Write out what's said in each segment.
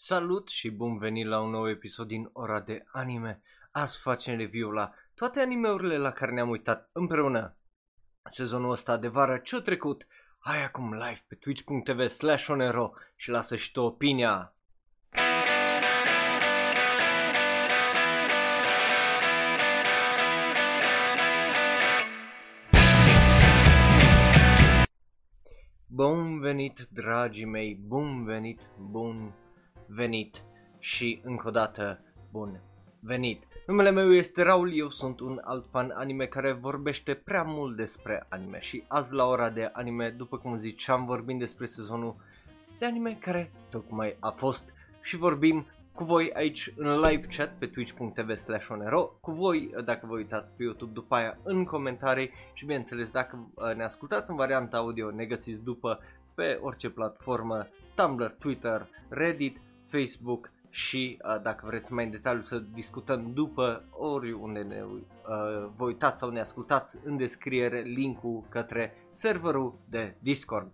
Salut și bun venit la un nou episod din Ora de Anime. Azi facem review la toate animeurile la care ne-am uitat împreună sezonul ăsta de vară ce-a trecut. Hai acum live pe twitch.tv slash onero și lasă și tu opinia. Bun venit, dragii mei, bun venit, bun venit. Și încă o dată bun venit. Numele meu este Raul, eu sunt un alt fan anime care vorbește prea mult despre anime. Și azi la ora de anime, după cum ziceam, vorbim despre sezonul de anime care tocmai a fost. Și vorbim cu voi aici în live chat pe twitch.tv slash onero, cu voi dacă vă uitați pe YouTube după aia în comentarii. Și bineînțeles dacă uh, ne ascultați în varianta audio ne găsiți după pe orice platformă, Tumblr, Twitter, Reddit, Facebook și uh, dacă vreți mai în detaliu să discutăm după oriunde ne uh, vă uitați sau ne ascultați în descriere linkul către serverul de Discord.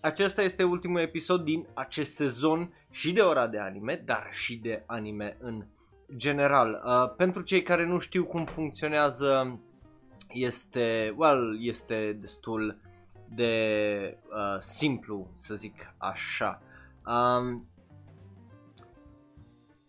Acesta este ultimul episod din acest sezon și de ora de anime, dar și de anime în general. Uh, pentru cei care nu știu cum funcționează, este, well, este destul de uh, simplu, să zic așa. Um,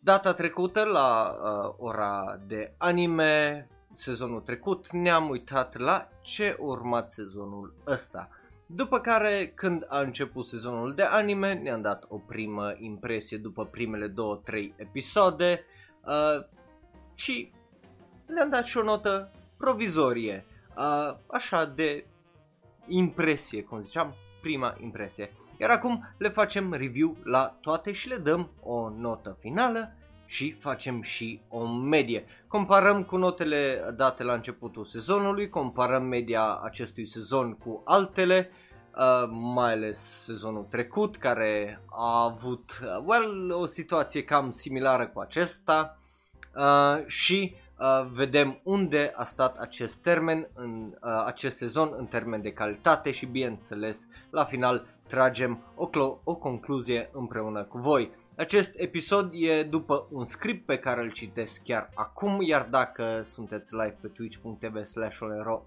data trecută la uh, ora de anime, sezonul trecut, ne-am uitat la ce urmat sezonul ăsta. După care, când a început sezonul de anime, ne-am dat o primă impresie după primele 2-3 episoade uh, și ne-am dat și o notă provizorie, uh, așa de impresie, cum ziceam, prima impresie. Iar acum le facem review la toate și le dăm o notă finală și facem și o medie. Comparăm cu notele date la începutul sezonului, comparăm media acestui sezon cu altele, uh, mai ales sezonul trecut care a avut uh, well, o situație cam similară cu acesta uh, și uh, vedem unde a stat acest termen în uh, acest sezon în termen de calitate și bineînțeles la final tragem o, clo- o concluzie împreună cu voi. Acest episod e după un script pe care îl citesc chiar acum, iar dacă sunteți live pe twitch.tv slash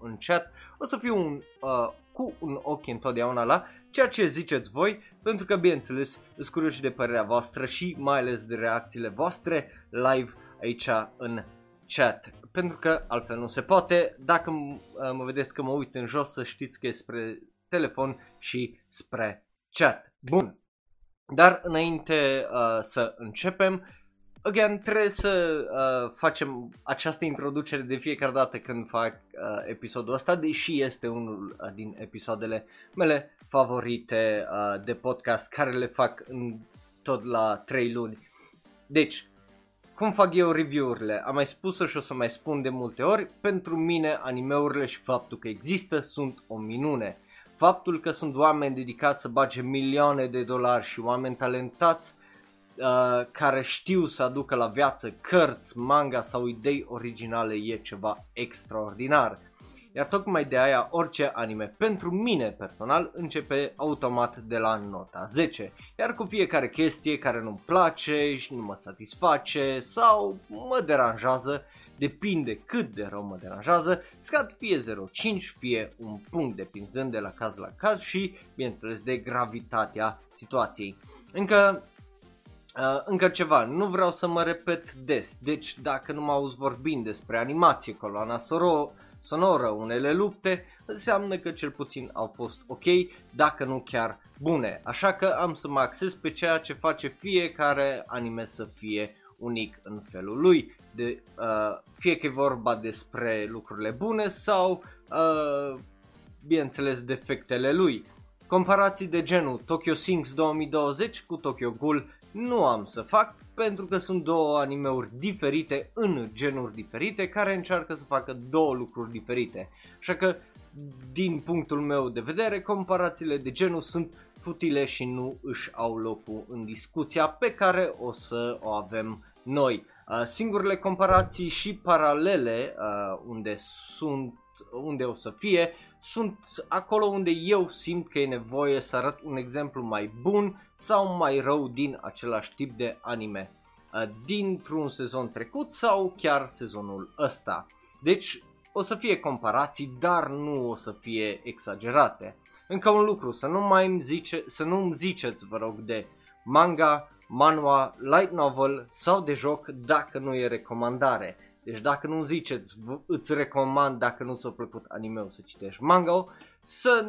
în chat, o să fiu un, uh, cu un ochi întotdeauna la ceea ce ziceți voi, pentru că, bineînțeles, sunt curios de părerea voastră și mai ales de reacțiile voastre live aici în chat. Pentru că altfel nu se poate. Dacă uh, mă vedeți că mă uit în jos, să știți că e spre telefon și spre chat. Bun. Dar înainte uh, să începem, again, trebuie să uh, facem această introducere de fiecare dată când fac uh, episodul ăsta, deși este unul uh, din episoadele mele favorite uh, de podcast care le fac în tot la 3 luni. Deci, cum fac eu review-urile? Am mai spus și o să mai spun de multe ori, pentru mine animeurile și faptul că există sunt o minune faptul că sunt oameni dedicați să bage milioane de dolari și oameni talentați uh, care știu să aducă la viață cărți, manga sau idei originale e ceva extraordinar. Iar tocmai de aia orice anime pentru mine personal începe automat de la nota 10. Iar cu fiecare chestie care nu-mi place și nu mă satisface sau mă deranjează, depinde cât de rău mă deranjează, scad fie 0,5, fie un punct depinzând de la caz la caz și, bineînțeles, de gravitatea situației. Încă Uh, încă ceva, nu vreau să mă repet des, deci dacă nu mă auzi vorbind despre animație, coloana soro- sonoră, unele lupte, înseamnă că cel puțin au fost ok, dacă nu chiar bune. Așa că am să mă acces pe ceea ce face fiecare anime să fie unic în felul lui de, uh, fie că e vorba despre lucrurile bune sau, uh, bineînțeles, defectele lui. Comparații de genul Tokyo Sings 2020 cu Tokyo Ghoul nu am să fac pentru că sunt două animeuri diferite în genuri diferite care încearcă să facă două lucruri diferite. Așa că, din punctul meu de vedere, comparațiile de genul sunt futile și nu își au locul în discuția pe care o să o avem noi. Uh, singurele comparații și paralele uh, unde sunt unde o să fie sunt acolo unde eu simt că e nevoie să arăt un exemplu mai bun sau mai rău din același tip de anime uh, dintr-un sezon trecut sau chiar sezonul ăsta. Deci o să fie comparații, dar nu o să fie exagerate. Încă un lucru, să nu mai îmi zice, să nu îmi ziceți, vă rog, de manga, manua, light novel sau de joc dacă nu e recomandare. Deci dacă nu ziceți, îți recomand dacă nu ți-a plăcut anime să citești manga să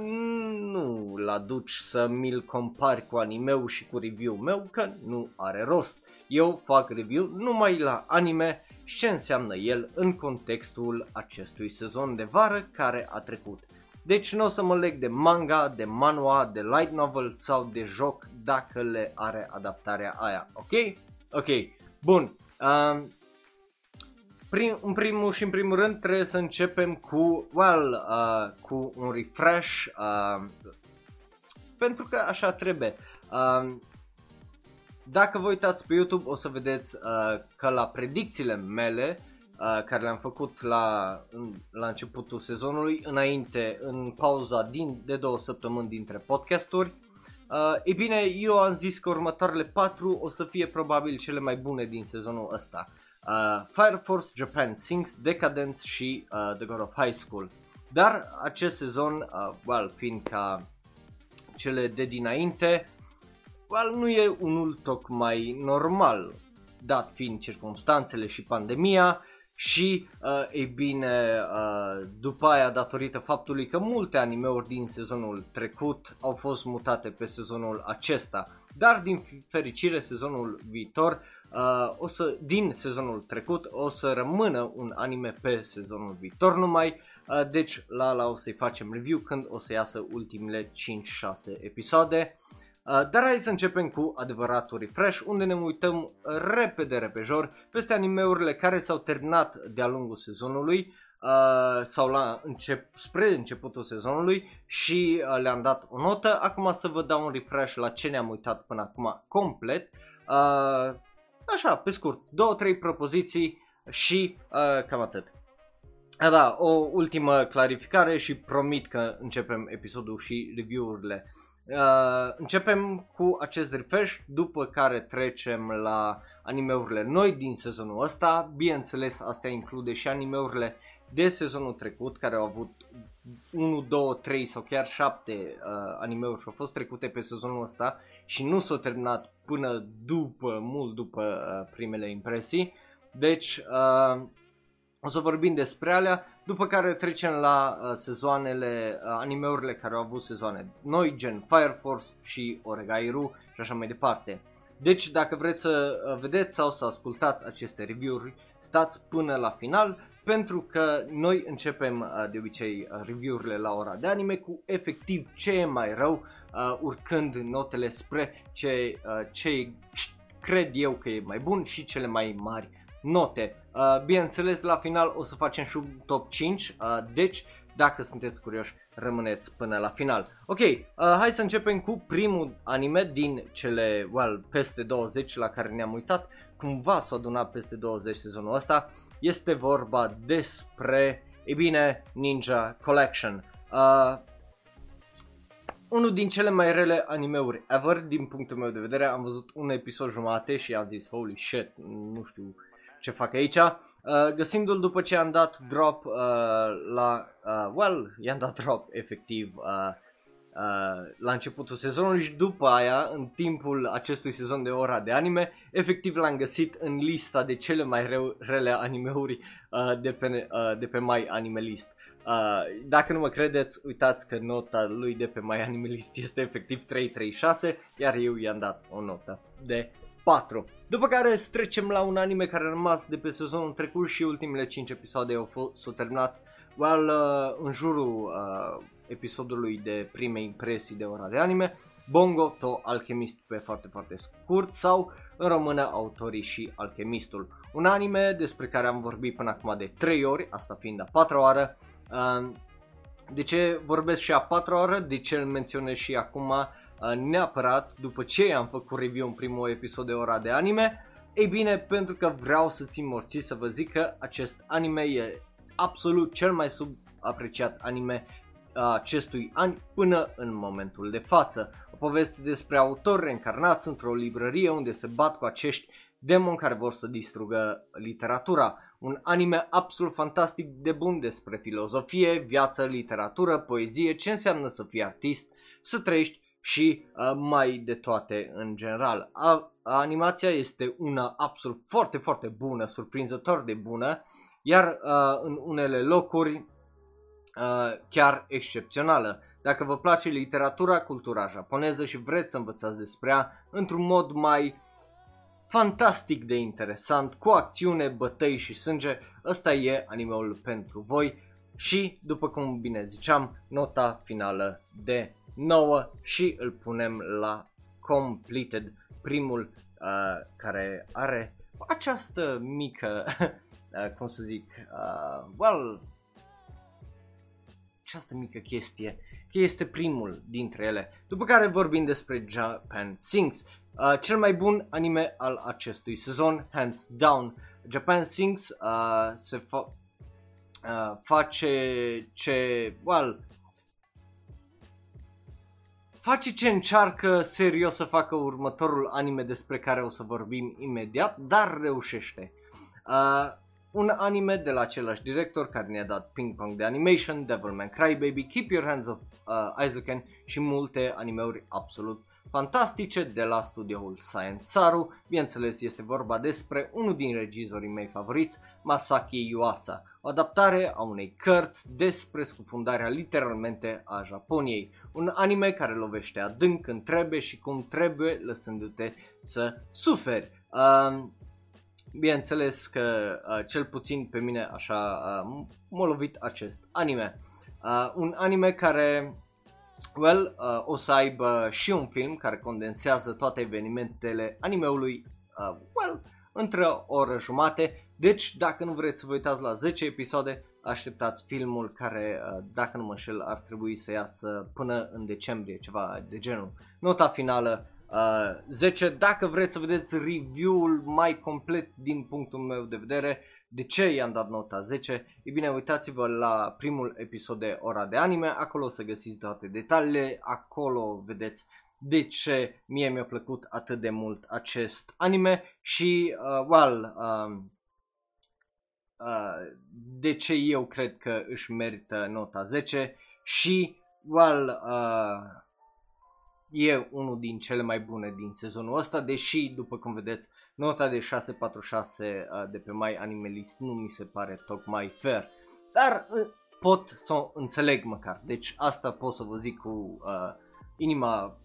nu-l aduci să mi-l compari cu anime și cu review meu, că nu are rost. Eu fac review numai la anime și ce înseamnă el în contextul acestui sezon de vară care a trecut. Deci nu o să mă leg de manga, de manua, de light novel sau de joc dacă le are adaptarea aia, ok? Ok, bun. Uh, prim, în primul și în primul rând trebuie să începem cu, well, uh, cu un refresh, uh, pentru că așa trebuie. Uh, dacă vă uitați pe YouTube o să vedeți uh, că la predicțiile mele uh, care le-am făcut la, în, la începutul sezonului, înainte, în pauza din, de două săptămâni dintre podcasturi, uh, e bine, eu am zis că următoarele patru o să fie probabil cele mai bune din sezonul ăsta. Uh, Fire Force Japan Sinks, Decadence și uh, The God of High School. Dar acest sezon, uh, well, fiind ca cele de dinainte, well, nu e unul tocmai normal, dat fiind circumstanțele și pandemia și, uh, e bine, uh, după aia, datorită faptului că multe animeuri din sezonul trecut au fost mutate pe sezonul acesta, dar din fericire sezonul viitor, uh, o să, din sezonul trecut, o să rămână un anime pe sezonul viitor numai, uh, deci la la o să-i facem review când o să iasă ultimele 5-6 episoade. Uh, dar hai să începem cu adevăratul refresh, unde ne uităm repede, repejor, peste animeurile care s-au terminat de-a lungul sezonului uh, sau la încep, spre începutul sezonului și uh, le-am dat o notă. Acum să vă dau un refresh la ce ne-am uitat până acum complet. Uh, așa, pe scurt, două, trei propoziții și uh, cam atât. A, da, o ultimă clarificare și promit că începem episodul și review-urile Uh, începem cu acest refresh, după care trecem la animeurile noi din sezonul ăsta. Bineînțeles, astea include și animeurile de sezonul trecut, care au avut 1, 2, 3 sau chiar 7 uh, animeuri și au fost trecute pe sezonul ăsta și nu s-au terminat până după, mult după uh, primele impresii. Deci, uh, o să vorbim despre alea, după care trecem la uh, sezoanele, uh, animeurile care au avut sezoane noi, gen Fire Force și Oregairu și așa mai departe. Deci dacă vreți să uh, vedeți sau să ascultați aceste review-uri, stați până la final pentru că noi începem uh, de obicei uh, review-urile la ora de anime cu efectiv ce e mai rău, uh, urcând notele spre ce, uh, ce cred eu că e mai bun și cele mai mari note. Uh, bineînțeles, la final o să facem și un top 5, uh, deci dacă sunteți curioși, rămâneți până la final. Ok, uh, hai să începem cu primul anime din cele, well, peste 20 la care ne-am uitat. Cumva s-a adunat peste 20 sezonul ăsta. Este vorba despre, e bine, Ninja Collection. Uh, unul din cele mai rele animeuri ever din punctul meu de vedere. Am văzut un episod jumate și am zis, holy shit, nu știu ce fac aici. Uh, găsindu-l după ce am dat drop uh, la, uh, well, i-am dat drop efectiv uh, uh, la începutul sezonului și după aia, în timpul acestui sezon de ora de anime, efectiv l-am găsit în lista de cele mai reu- rele animeuri uh, de, pe, uh, de pe My Anime List. Uh, dacă nu mă credeți, uitați că nota lui de pe My Anime List este efectiv 336, iar eu i-am dat o notă de 4. După care trecem la un anime care a rămas de pe sezonul trecut și ultimele 5 episoade au fost s-au terminat well, uh, în jurul uh, episodului de prime impresii de ora de anime. Bongo to Alchemist pe foarte foarte scurt sau în română autorii și Alchemistul. Un anime despre care am vorbit până acum de 3 ori, asta fiind a 4 oară. Uh, de ce vorbesc și a 4 oară? De ce îl menționez și acum? Uh, neapărat după ce am făcut review în primul episod de ora de anime. Ei bine, pentru că vreau să țin morții să vă zic că acest anime e absolut cel mai subapreciat anime acestui an până în momentul de față. O poveste despre autori reîncarnați într-o librărie unde se bat cu acești demoni care vor să distrugă literatura. Un anime absolut fantastic de bun despre filozofie, viață, literatură, poezie, ce înseamnă să fii artist, să trăiești și uh, mai de toate în general. A, animația este una absolut foarte, foarte bună, surprinzător de bună, iar uh, în unele locuri uh, chiar excepțională. Dacă vă place literatura, cultura japoneză și vreți să învățați despre ea într-un mod mai fantastic de interesant, cu acțiune, bătăi și sânge, ăsta e animeul pentru voi și, după cum bine ziceam, nota finală de 9 și îl punem la completed, primul uh, care are această mică, uh, cum să zic, uh, well, această mică chestie, că este primul dintre ele. După care vorbim despre Japan Sings, uh, cel mai bun anime al acestui sezon, hands down. Japan Sings uh, se fa- uh, face ce, well, face ce încearcă serios să facă următorul anime despre care o să vorbim imediat, dar reușește. Uh, un anime de la același director care ne-a dat Ping Pong de Animation, Devilman Crybaby, Keep Your Hands Off uh, Isaac și multe animeuri absolut fantastice de la studioul Science Saru. Bineînțeles, este vorba despre unul din regizorii mei favoriți, Masaki Yuasa, o adaptare a unei cărți despre scufundarea literalmente a Japoniei. Un anime care lovește adânc când trebuie și cum trebuie, lăsându-te să suferi. Uh, bineînțeles că uh, cel puțin pe mine așa uh, m-a lovit acest anime. Uh, un anime care Well, uh, o să aibă și un film care condensează toate evenimentele animeului, uh, well, între o oră jumate. Deci, dacă nu vreți să vă uitați la 10 episoade, așteptați filmul care, uh, dacă nu mă înșel, ar trebui să iasă până în decembrie, ceva de genul. Nota finală uh, 10. Dacă vreți să vedeți review-ul mai complet din punctul meu de vedere, de ce i-am dat nota 10? E bine, uitați-vă la primul episod de Ora de Anime, acolo o să găsiți toate detaliile, acolo vedeți de ce mie mi-a plăcut atât de mult acest anime și, uh, well, uh, uh, de ce eu cred că își merită nota 10 și, well, uh, e unul din cele mai bune din sezonul ăsta, deși, după cum vedeți, Nota de 646 uh, de pe My Animalist nu mi se pare tocmai fair, dar uh, pot să o înțeleg măcar. Deci asta pot să vă zic cu uh, inima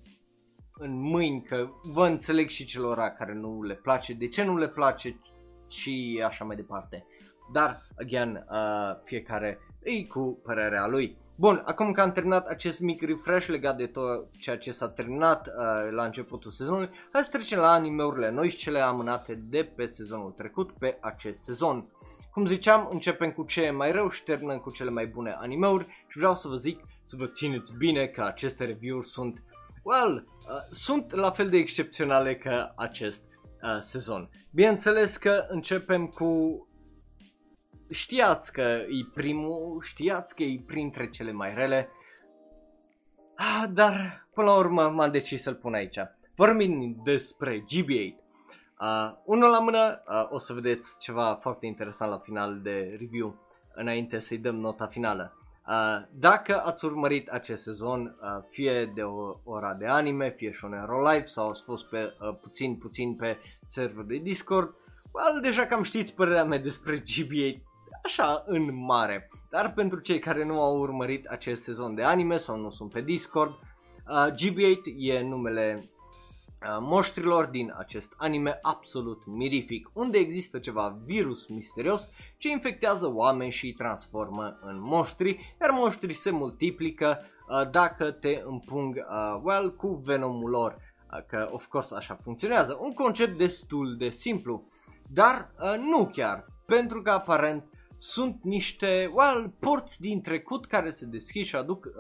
în mâini că vă înțeleg și celor care nu le place, de ce nu le place și așa mai departe. Dar, again, uh, fiecare îi cu părerea lui. Bun, acum că am terminat acest mic refresh legat de tot ceea ce s-a terminat uh, la începutul sezonului, hai să trecem la animeurile noi și cele amânate de pe sezonul trecut pe acest sezon. Cum ziceam, începem cu ce mai rău și terminăm cu cele mai bune animeuri și vreau să vă zic să vă țineți bine că aceste review-uri sunt, well, uh, sunt la fel de excepționale ca acest uh, sezon. Bineînțeles că începem cu știați că e primul, știați că e printre cele mai rele, ah, dar până la urmă m-am decis să-l pun aici. Vorbim despre GB8. Uh, unul la mână, uh, o să vedeți ceva foarte interesant la final de review, înainte să-i dăm nota finală. Uh, dacă ați urmărit acest sezon, uh, fie de o ora de anime, fie și un Hero Live sau ați fost pe, uh, puțin, puțin pe server de Discord, well, deja cam știți părerea mea despre GB8 așa în mare. Dar pentru cei care nu au urmărit acest sezon de anime sau nu sunt pe Discord, uh, GB8 e numele uh, moștrilor din acest anime absolut mirific, unde există ceva virus misterios ce infectează oameni și îi transformă în moștri, iar moștrii se multiplică uh, dacă te împung uh, well, cu venomul lor, uh, că of course așa funcționează. Un concept destul de simplu, dar uh, nu chiar, pentru că aparent sunt niște well, porți din trecut care se deschid și aduc uh,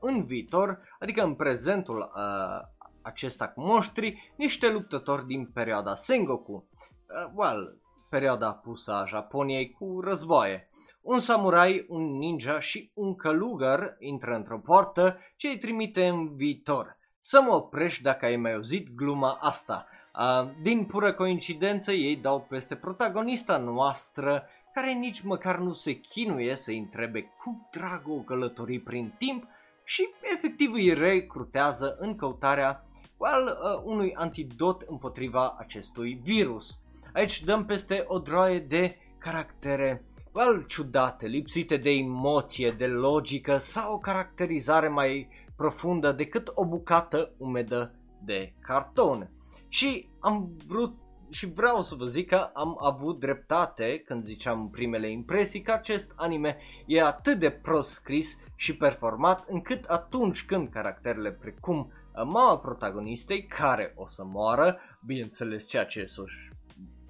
în viitor, adică în prezentul uh, acesta cu monștri, niște luptători din perioada Sengoku. Uh, well, perioada pusă a Japoniei cu războaie. Un samurai, un ninja și un călugăr intră într-o poartă ce îi trimite în viitor. Să mă oprești dacă ai mai auzit gluma asta. Uh, din pură coincidență ei dau peste protagonista noastră care nici măcar nu se chinuie să îi întrebe cu dragul o călătorii prin timp și efectiv îi recrutează în căutarea well, uh, unui antidot împotriva acestui virus. Aici dăm peste o droaie de caractere well, ciudate, lipsite de emoție, de logică sau o caracterizare mai profundă decât o bucată umedă de carton. Și am vrut și vreau să vă zic că am avut dreptate când ziceam primele impresii că acest anime e atât de prost scris și performat încât atunci când caracterele precum uh, mama protagonistei, care o să moară, bineînțeles ceea ce s-a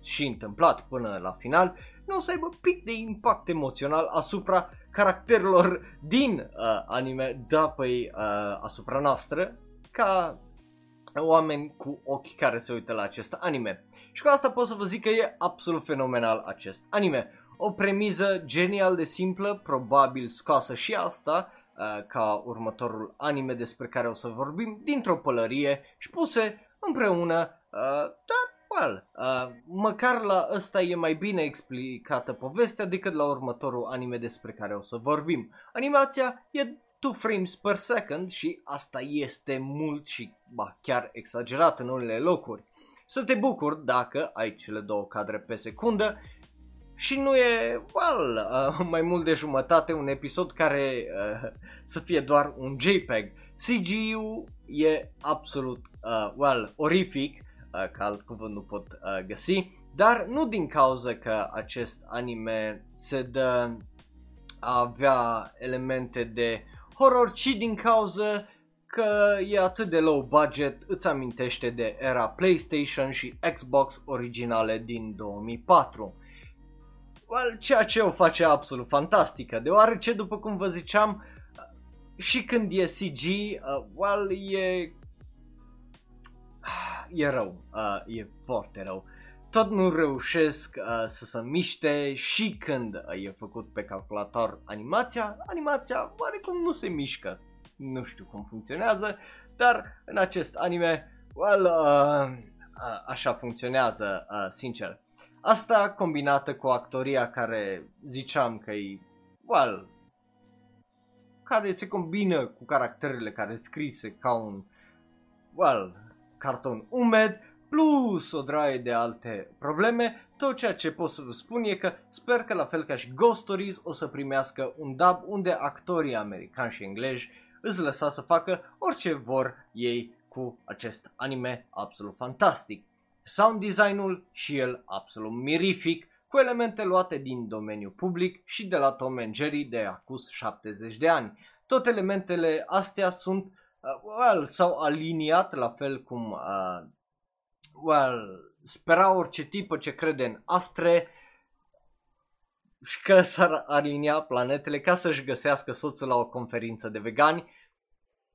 și întâmplat până la final, nu o să aibă pic de impact emoțional asupra caracterelor din uh, anime, da, păi, uh, asupra noastră, ca oameni cu ochi care se uită la acest anime. Și cu asta pot să vă zic că e absolut fenomenal acest anime. O premiză genial de simplă, probabil scoasă și asta, uh, ca următorul anime despre care o să vorbim, dintr-o pălărie și puse împreună, uh, dar, well, uh, măcar la ăsta e mai bine explicată povestea decât la următorul anime despre care o să vorbim. Animația e 2 frames per second și asta este mult și ba, chiar exagerat în unele locuri. Să te bucuri dacă ai cele două cadre pe secundă și nu e, well, uh, mai mult de jumătate un episod care uh, să fie doar un JPEG. CGU e absolut, uh, well, orific, uh, că alt cuvânt nu pot uh, găsi, dar nu din cauza că acest anime se dă avea elemente de horror, ci din cauza că e atât de low budget, îți amintește de era PlayStation și Xbox originale din 2004. Well, ceea ce o face absolut fantastică, deoarece, după cum vă ziceam, și când e CG, uh, well, e... e rău, uh, e foarte rău. Tot nu reușesc uh, să se miște și când uh, e făcut pe calculator animația, animația oarecum nu se mișcă nu știu cum funcționează, dar în acest anime, well, uh, uh, așa funcționează, uh, sincer. Asta combinată cu actoria care ziceam că e, well, care se combină cu caracterele care scrise ca un, well, carton umed, plus o draie de alte probleme, tot ceea ce pot să vă spun e că sper că la fel ca și Ghost Stories o să primească un dub unde actorii americani și englezi îți lăsa să facă orice vor ei cu acest anime absolut fantastic. Sound designul și el absolut mirific, cu elemente luate din domeniul public și de la Tom Jerry de acus 70 de ani. Tot elementele astea sunt, uh, well, s-au aliniat la fel cum, uh, well, spera orice tipă ce crede în astre și că s-ar alinia planetele ca să-și găsească soțul la o conferință de vegani,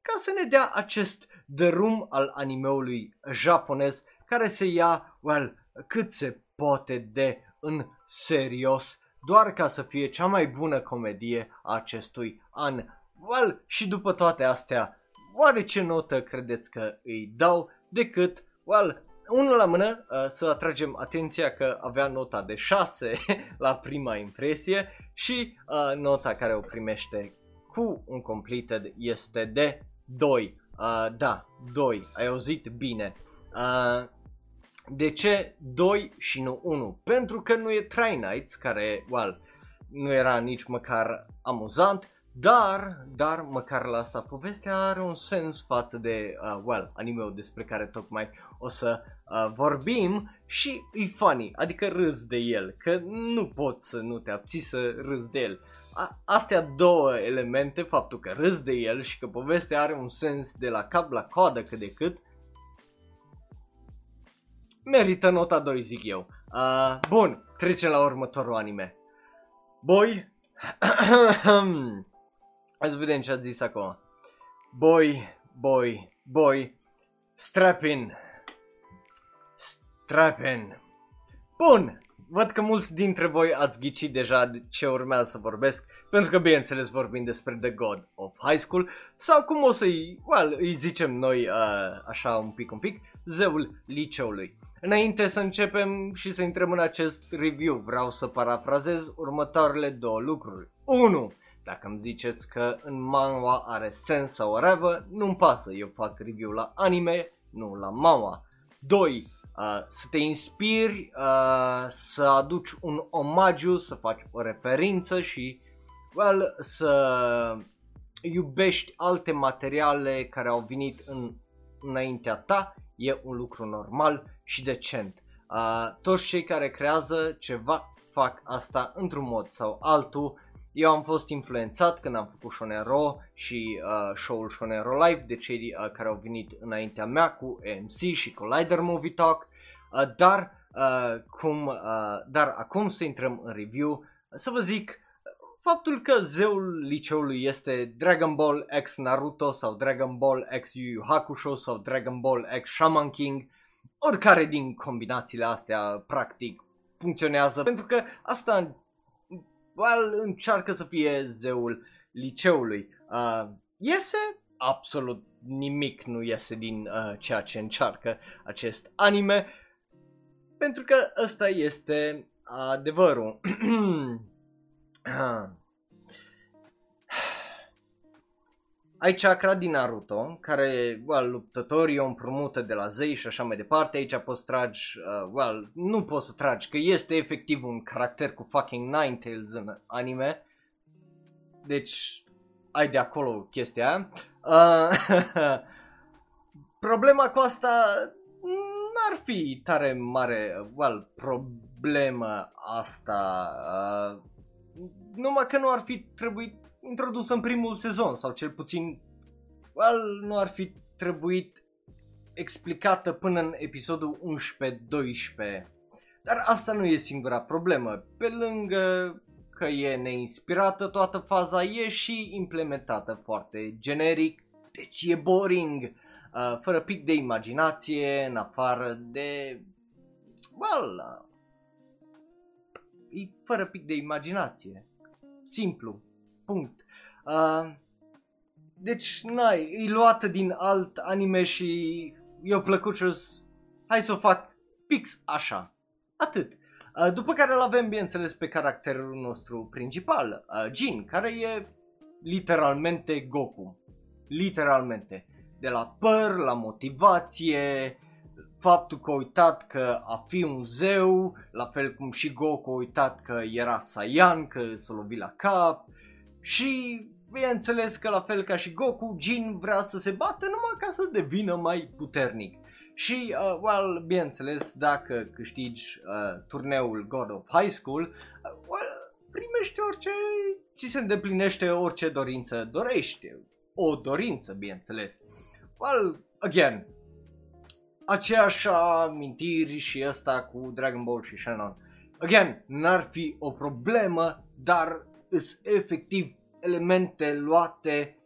ca să ne dea acest drum al animeului japonez care se ia, well, cât se poate de în serios, doar ca să fie cea mai bună comedie a acestui an. Well, și după toate astea, oare ce notă credeți că îi dau decât, well, unul la mână, uh, să atragem atenția că avea nota de 6 la prima impresie și uh, nota care o primește cu un completed este de 2. Uh, da, 2. Ai auzit bine. Uh, de ce 2 și nu 1? Pentru că nu e Try Nights, care, well, nu era nici măcar amuzant, dar, dar măcar la asta povestea are un sens față de, uh, well, anime-ul despre care tocmai o să uh, vorbim și e funny, adică râzi de el, că nu poți să nu te abții să râzi de el. A, astea două elemente, faptul că râzi de el și că povestea are un sens de la cap la coadă cât de cât, merită nota 2, zic eu. Uh, bun, trecem la următorul anime. Boy, hai să vedem ce a zis acum. Boy, boy, boy, strap in, strap in. Bun, văd că mulți dintre voi ați ghicit deja de ce urmează să vorbesc, pentru că bineînțeles vorbim despre The God of High School, sau cum o să-i, well, îi zicem noi uh, așa un pic, un pic, zeul liceului. Înainte să începem și să intrăm în acest review, vreau să parafrazez următoarele două lucruri. 1. Dacă îmi ziceți că în manga are sens sau whatever, nu-mi pasă, eu fac review la anime, nu la manga. 2. Uh, să te inspiri, uh, să aduci un omagiu, să faci o referință și well, să iubești alte materiale care au venit în, înaintea ta, e un lucru normal și decent. Uh, toți cei care creează ceva fac asta într-un mod sau altul. Eu am fost influențat când am făcut Shonero și uh, show-ul Shonero Live de cei uh, care au venit înaintea mea cu MC și Collider Movie Talk, uh, dar, uh, cum, uh, dar acum să intrăm în review, să vă zic faptul că zeul liceului este Dragon Ball X Naruto sau Dragon Ball X Yu Yu Hakusho sau Dragon Ball X Shaman King, oricare din combinațiile astea practic funcționează. Pentru că asta well, încearcă să fie zeul liceului. Uh, iese absolut nimic nu iese din uh, ceea ce încearcă acest anime pentru că ăsta este adevărul. Ai chakra din Naruto, care, well, luptătorii o împrumută de la zei și așa mai departe. Aici poți tragi, uh, well, nu poți să tragi, că este efectiv un caracter cu fucking Ninetales în anime. Deci, ai de acolo chestia aia. Uh, problema cu asta n-ar fi tare mare, well, problemă asta. Uh, numai că nu ar fi trebuit introdus în primul sezon sau cel puțin well, nu ar fi trebuit explicată până în episodul 11-12. Dar asta nu e singura problemă. Pe lângă că e neinspirată toată faza, e și implementată foarte generic, deci e boring, uh, fără pic de imaginație, în afară de... Well, uh, e fără pic de imaginație. Simplu. Punct. Uh, deci, n-ai, e luată din alt anime și eu plăcut și hai să o fac fix așa. Atât. Uh, după care îl avem, bineînțeles, pe caracterul nostru principal, uh, Jin, care e literalmente Goku. Literalmente. De la păr, la motivație, faptul că a uitat că a fi un zeu, la fel cum și Goku a uitat că era Saiyan, că s-a lovit la cap și bineînțeles că la fel ca și Goku, Jin vrea să se bată numai ca să devină mai puternic. Și, uh, well, bineînțeles, dacă câștigi uh, turneul God of High School, uh, well, primești orice, ți se îndeplinește orice dorință dorești. O dorință, bineînțeles. Well, again, aceeași amintiri și asta cu Dragon Ball și Shannon. Again, n-ar fi o problemă, dar îs efectiv elemente luate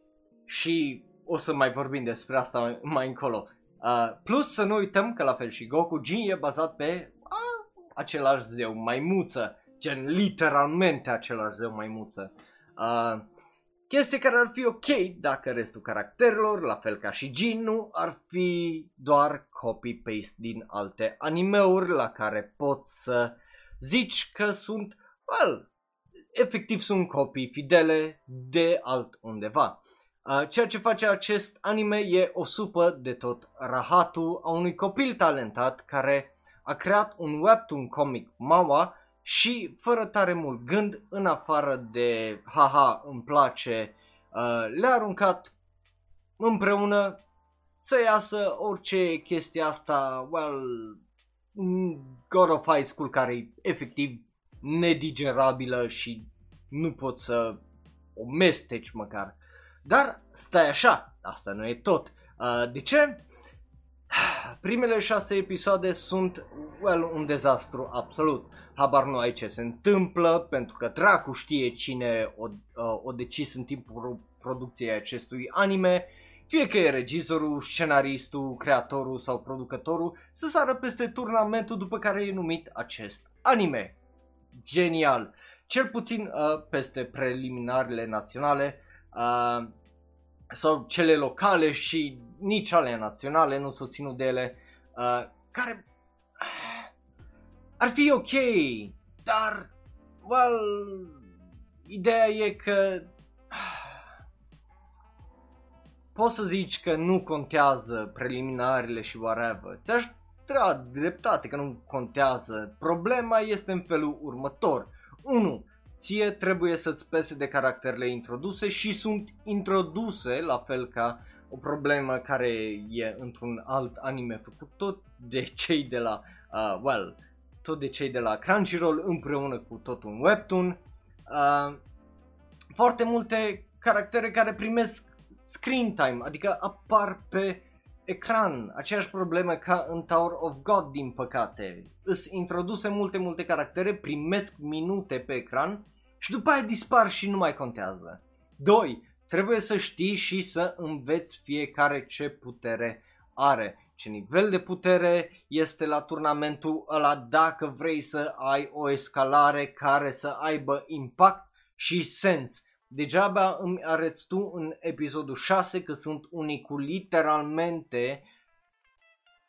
și o să mai vorbim despre asta mai încolo. Uh, plus să nu uităm că la fel și Goku Jin e bazat pe uh, același zeu maimuță, gen literalmente același zeu maimuță. Uh, chestie care ar fi ok dacă restul caracterelor, la fel ca și Jin, nu ar fi doar copy-paste din alte animeuri la care poți să zici că sunt, well, efectiv sunt copii fidele de altundeva. Ceea ce face acest anime e o supă de tot rahatul a unui copil talentat care a creat un webtoon comic Mawa și fără tare mult gând, în afară de haha îmi place, le-a aruncat împreună să iasă orice chestie asta, well, God of High School care e efectiv nedigerabilă și nu poți să o mesteci măcar. Dar stai așa, asta nu e tot. Uh, de ce? Primele șase episoade sunt, well, un dezastru absolut. Habar nu ai ce se întâmplă, pentru că dracu știe cine o, uh, o decis în timpul producției acestui anime. fie că e regizorul, scenaristul, creatorul sau producătorul, să sară peste turnamentul după care e numit acest anime. Genial! Cel puțin uh, peste preliminarele naționale uh, sau cele locale și nici ale naționale nu s-au ținut de ele, uh, care uh, ar fi ok, dar, well, ideea e că poți să zici că nu contează preliminarele și whatever. Ți-aș da dreptate că nu contează. Problema este în felul următor. 1. Ție trebuie să-ți pese de caracterele introduse și sunt introduse la fel ca o problemă care e într-un alt anime făcut tot de cei de la, uh, well, tot de cei de la Crunchyroll împreună cu tot un webtoon. Uh, foarte multe caractere care primesc screen time, adică apar pe ecran, aceeași problemă ca în Tower of God din păcate. Îs introduse multe, multe caractere, primesc minute pe ecran și după aia dispar și nu mai contează. 2. Trebuie să știi și să înveți fiecare ce putere are, ce nivel de putere este la turnamentul ăla dacă vrei să ai o escalare care să aibă impact și sens. Degeaba îmi arăți tu în episodul 6 că sunt unii cu literalmente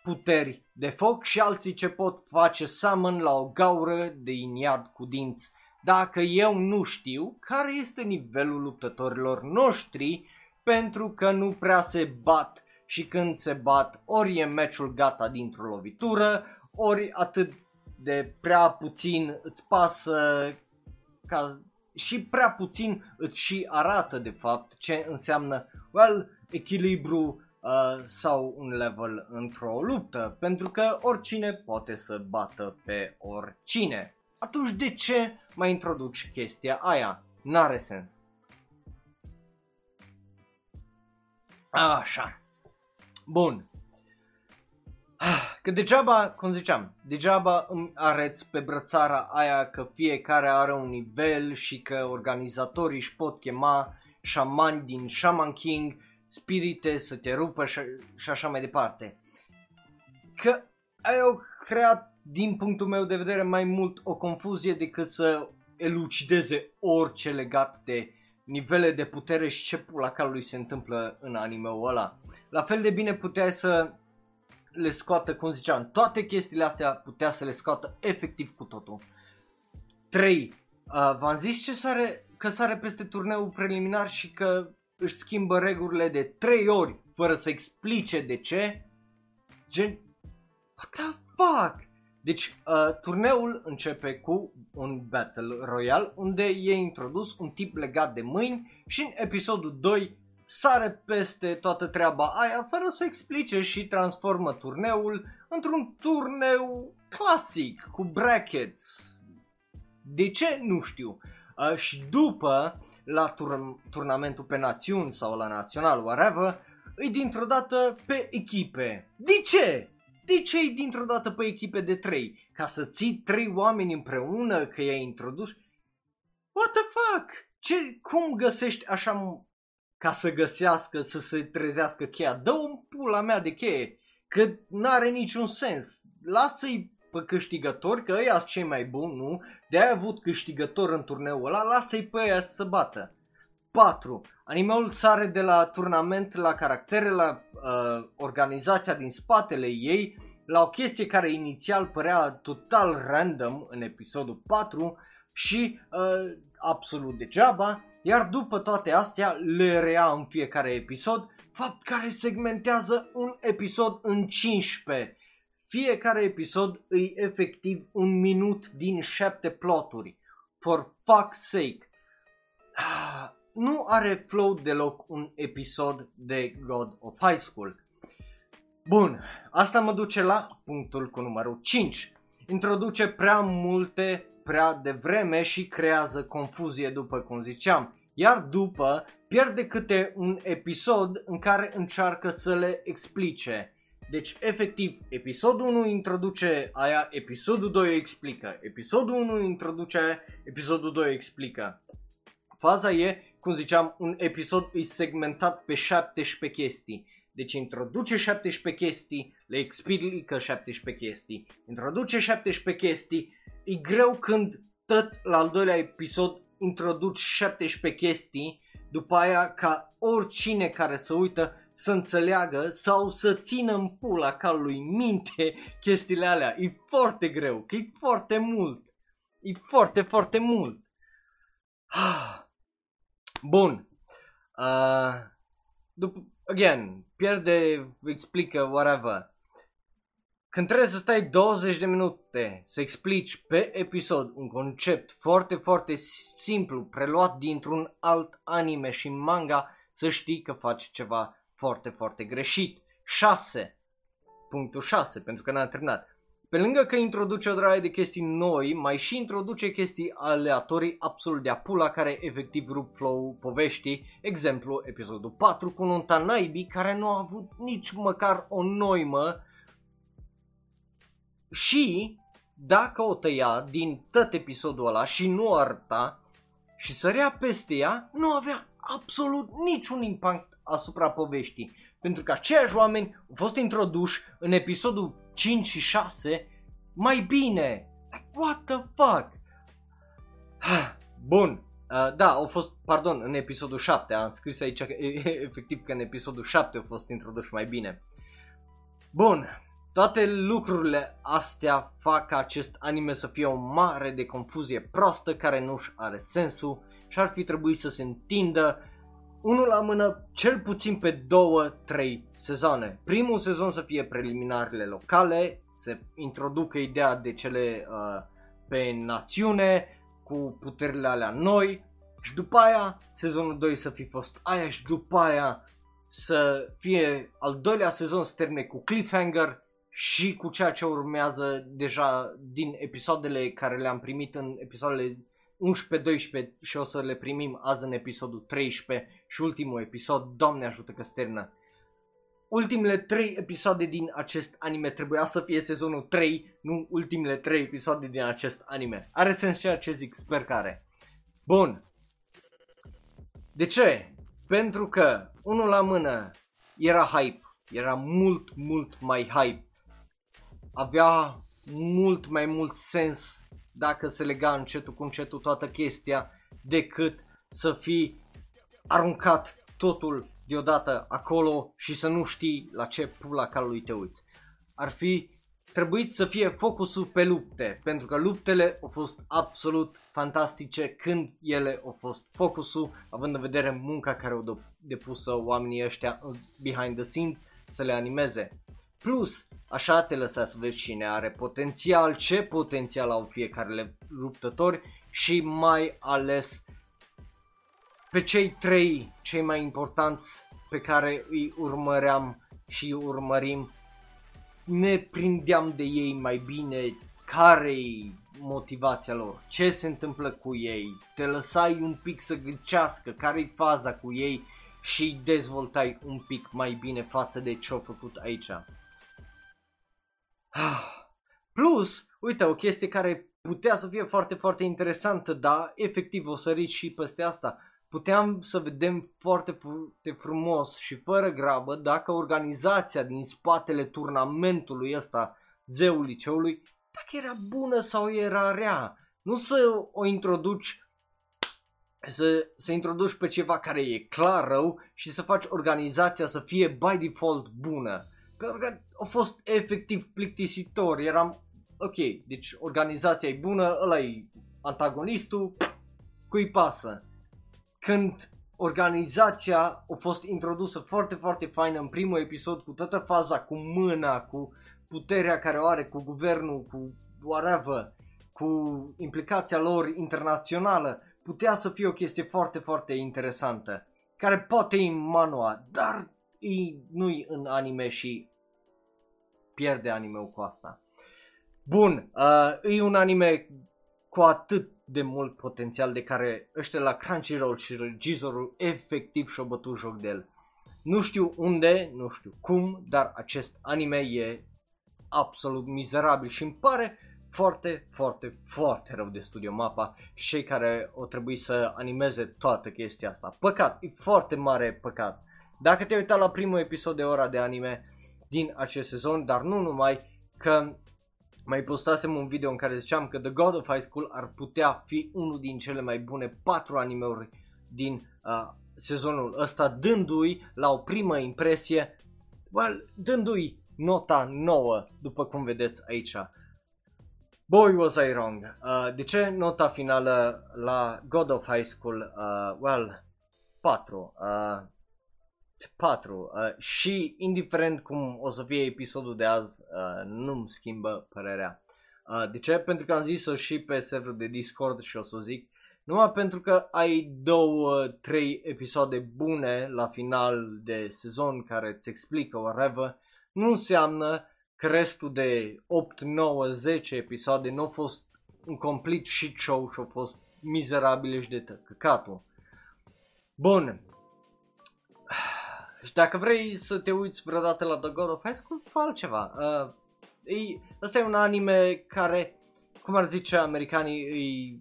puteri de foc și alții ce pot face summon la o gaură de iniad cu dinți. Dacă eu nu știu care este nivelul luptătorilor noștri pentru că nu prea se bat și când se bat ori e meciul gata dintr-o lovitură, ori atât de prea puțin îți pasă ca și prea puțin îți și arată de fapt ce înseamnă, well, echilibru uh, sau un level într-o luptă, pentru că oricine poate să bată pe oricine. Atunci de ce mai introduci chestia aia? N-are sens. Așa. Bun. Că degeaba, cum ziceam, degeaba îmi arăți pe brățara aia că fiecare are un nivel și că organizatorii își pot chema șamani din Shaman King, spirite să te rupă și, și așa mai departe. Că ai au creat, din punctul meu de vedere, mai mult o confuzie decât să elucideze orice legat de nivele de putere și ce pula calului se întâmplă în anime-ul ăla. La fel de bine puteai să le scoată, cum ziceam, toate chestiile astea putea să le scoată efectiv cu totul. 3. Uh, v-am zis ce sare, că sare peste turneul preliminar și că își schimbă regulile de 3 ori fără să explice de ce. Gen, what the fuck? Deci, uh, turneul începe cu un Battle Royale unde e introdus un tip legat de mâini și în episodul 2 sare peste toată treaba aia fără să explice și transformă turneul într-un turneu clasic cu brackets. De ce? Nu știu. Uh, și după, la tur- turnamentul pe națiuni sau la național, whatever, îi dintr-o dată pe echipe. De ce? De ce e dintr-o dată pe echipe de trei? Ca să ții trei oameni împreună că i-ai introdus? What the fuck? Ce, cum găsești așa ca să găsească, să se trezească cheia. dă un pula mea de cheie, că n-are niciun sens. Lasă-i pe câștigători, că ăia sunt cei mai buni, nu? de ai avut câștigător în turneul ăla, lasă-i pe ăia să se bată. 4. Animeul sare de la turnament la caractere, la uh, organizația din spatele ei, la o chestie care inițial părea total random în episodul 4 și uh, absolut degeaba, iar după toate astea le rea în fiecare episod, fapt care segmentează un episod în 15. Fiecare episod îi efectiv un minut din șapte ploturi. For fuck's sake. Ah, nu are flow deloc un episod de God of High School. Bun, asta mă duce la punctul cu numărul 5. Introduce prea multe prea devreme și creează confuzie după cum ziceam iar după pierde câte un episod în care încearcă să le explice. Deci, efectiv, episodul 1 introduce aia, episodul 2 explică, episodul 1 introduce aia, episodul 2 explică. Faza e, cum ziceam, un episod e segmentat pe 17 chestii. Deci introduce 17 chestii, le explică 17 chestii, introduce 17 chestii, e greu când tot la al doilea episod introduci 17 chestii, după aia ca oricine care să uită să înțeleagă sau să țină în pula calului minte chestiile alea. E foarte greu, că e foarte mult. E foarte, foarte mult. Bun. Uh, după, again, pierde, explică, whatever. Când trebuie să stai 20 de minute să explici pe episod un concept foarte, foarte simplu, preluat dintr-un alt anime și manga, să știi că faci ceva foarte, foarte greșit. 6. Punctul 6, pentru că n-am terminat. Pe lângă că introduce o draie de chestii noi, mai și introduce chestii aleatorii absolut de apula care efectiv rup flow poveștii. Exemplu, episodul 4 cu nunta naibii care nu a avut nici măcar o noimă și dacă o tăia din tot episodul ăla și nu arăta și sărea peste ea, nu avea absolut niciun impact asupra poveștii. Pentru că aceiași oameni au fost introduși în episodul 5 și 6 mai bine. What the fuck? Bun. Uh, da, au fost, pardon, în episodul 7, am scris aici că, efectiv că în episodul 7 au fost introduși mai bine. Bun, toate lucrurile astea fac ca acest anime să fie o mare de confuzie prostă care nu-și are sensul și ar fi trebuit să se întindă unul la mână cel puțin pe două, trei sezoane. Primul sezon să fie preliminarele locale, să introducă ideea de cele uh, pe națiune, cu puterile alea noi și după aia sezonul 2 să fi fost aia și după aia să fie al doilea sezon să termine cu cliffhanger și cu ceea ce urmează deja din episoadele care le-am primit în episoadele 11-12 și o să le primim azi în episodul 13 și ultimul episod, Doamne ajută că se termină. Ultimele 3 episoade din acest anime trebuia să fie sezonul 3, nu ultimele 3 episoade din acest anime. Are sens ceea ce zic, sper că are. Bun. De ce? Pentru că, unul la mână, era hype. Era mult, mult mai hype. Avea mult mai mult sens dacă se lega încetul cu încetul toată chestia decât să fii aruncat totul deodată acolo și să nu știi la ce pula calului te uiți. Ar fi trebuit să fie focusul pe lupte, pentru că luptele au fost absolut fantastice când ele au fost focusul, având în vedere munca care au depusă oamenii ăștia behind the scenes să le animeze. Plus, așa te lăsa să vezi cine are potențial, ce potențial au fiecare luptători și mai ales pe cei trei cei mai importanți pe care îi urmăream și urmărim, ne prindeam de ei mai bine care e motivația lor, ce se întâmplă cu ei, te lăsai un pic să gâncească care e faza cu ei și dezvoltai un pic mai bine față de ce au făcut aici. Plus, uite, o chestie care putea să fie foarte, foarte interesantă, dar efectiv o sărit și peste asta puteam să vedem foarte, foarte frumos și fără grabă dacă organizația din spatele turnamentului ăsta, zeul liceului, dacă era bună sau era rea. Nu să o introduci să, să introduci pe ceva care e clar rău și să faci organizația să fie by default bună. Pentru că a fost efectiv plictisitor, eram, ok, deci organizația e bună, ăla e antagonistul, cui pasă? Când organizația a fost introdusă foarte, foarte faină în primul episod cu toată faza cu mâna, cu puterea care o are, cu guvernul, cu whatever, cu implicația lor internațională, putea să fie o chestie foarte, foarte interesantă, care poate e în manual, dar e, nu-i în anime și pierde anime cu asta. Bun, uh, e un anime cu atât de mult potențial de care ăștia la Crunchyroll și regizorul efectiv și-au bătut joc de el. Nu știu unde, nu știu cum, dar acest anime e absolut mizerabil și îmi pare foarte, foarte, foarte rău de Studio Mapa și cei care o trebui să animeze toată chestia asta. Păcat, e foarte mare păcat. Dacă te-ai uitat la primul episod de ora de anime din acest sezon, dar nu numai, că mai postasem un video în care ziceam că The God of High School ar putea fi unul din cele mai bune patru animeuri din uh, sezonul ăsta, dându-i la o primă impresie, well, dându-i nota 9, după cum vedeți aici. Boy, was I wrong. Uh, de ce nota finală la God of High School? Uh, well, 4. Uh, 4. Uh, și indiferent cum o să fie episodul de azi, uh, nu-mi schimbă părerea. Uh, de ce? Pentru că am zis-o și pe serverul de Discord și o să zic. Numai pentru că ai două, trei episoade bune la final de sezon care îți explică whatever, nu înseamnă că restul de 8, 9, 10 episoade nu au fost un complet shit show și au fost mizerabile și de căcatul. Bun. Și dacă vrei să te uiți vreodată la The God of High School, fă altceva. Uh, e, ăsta e un anime care, cum ar zice americanii, e,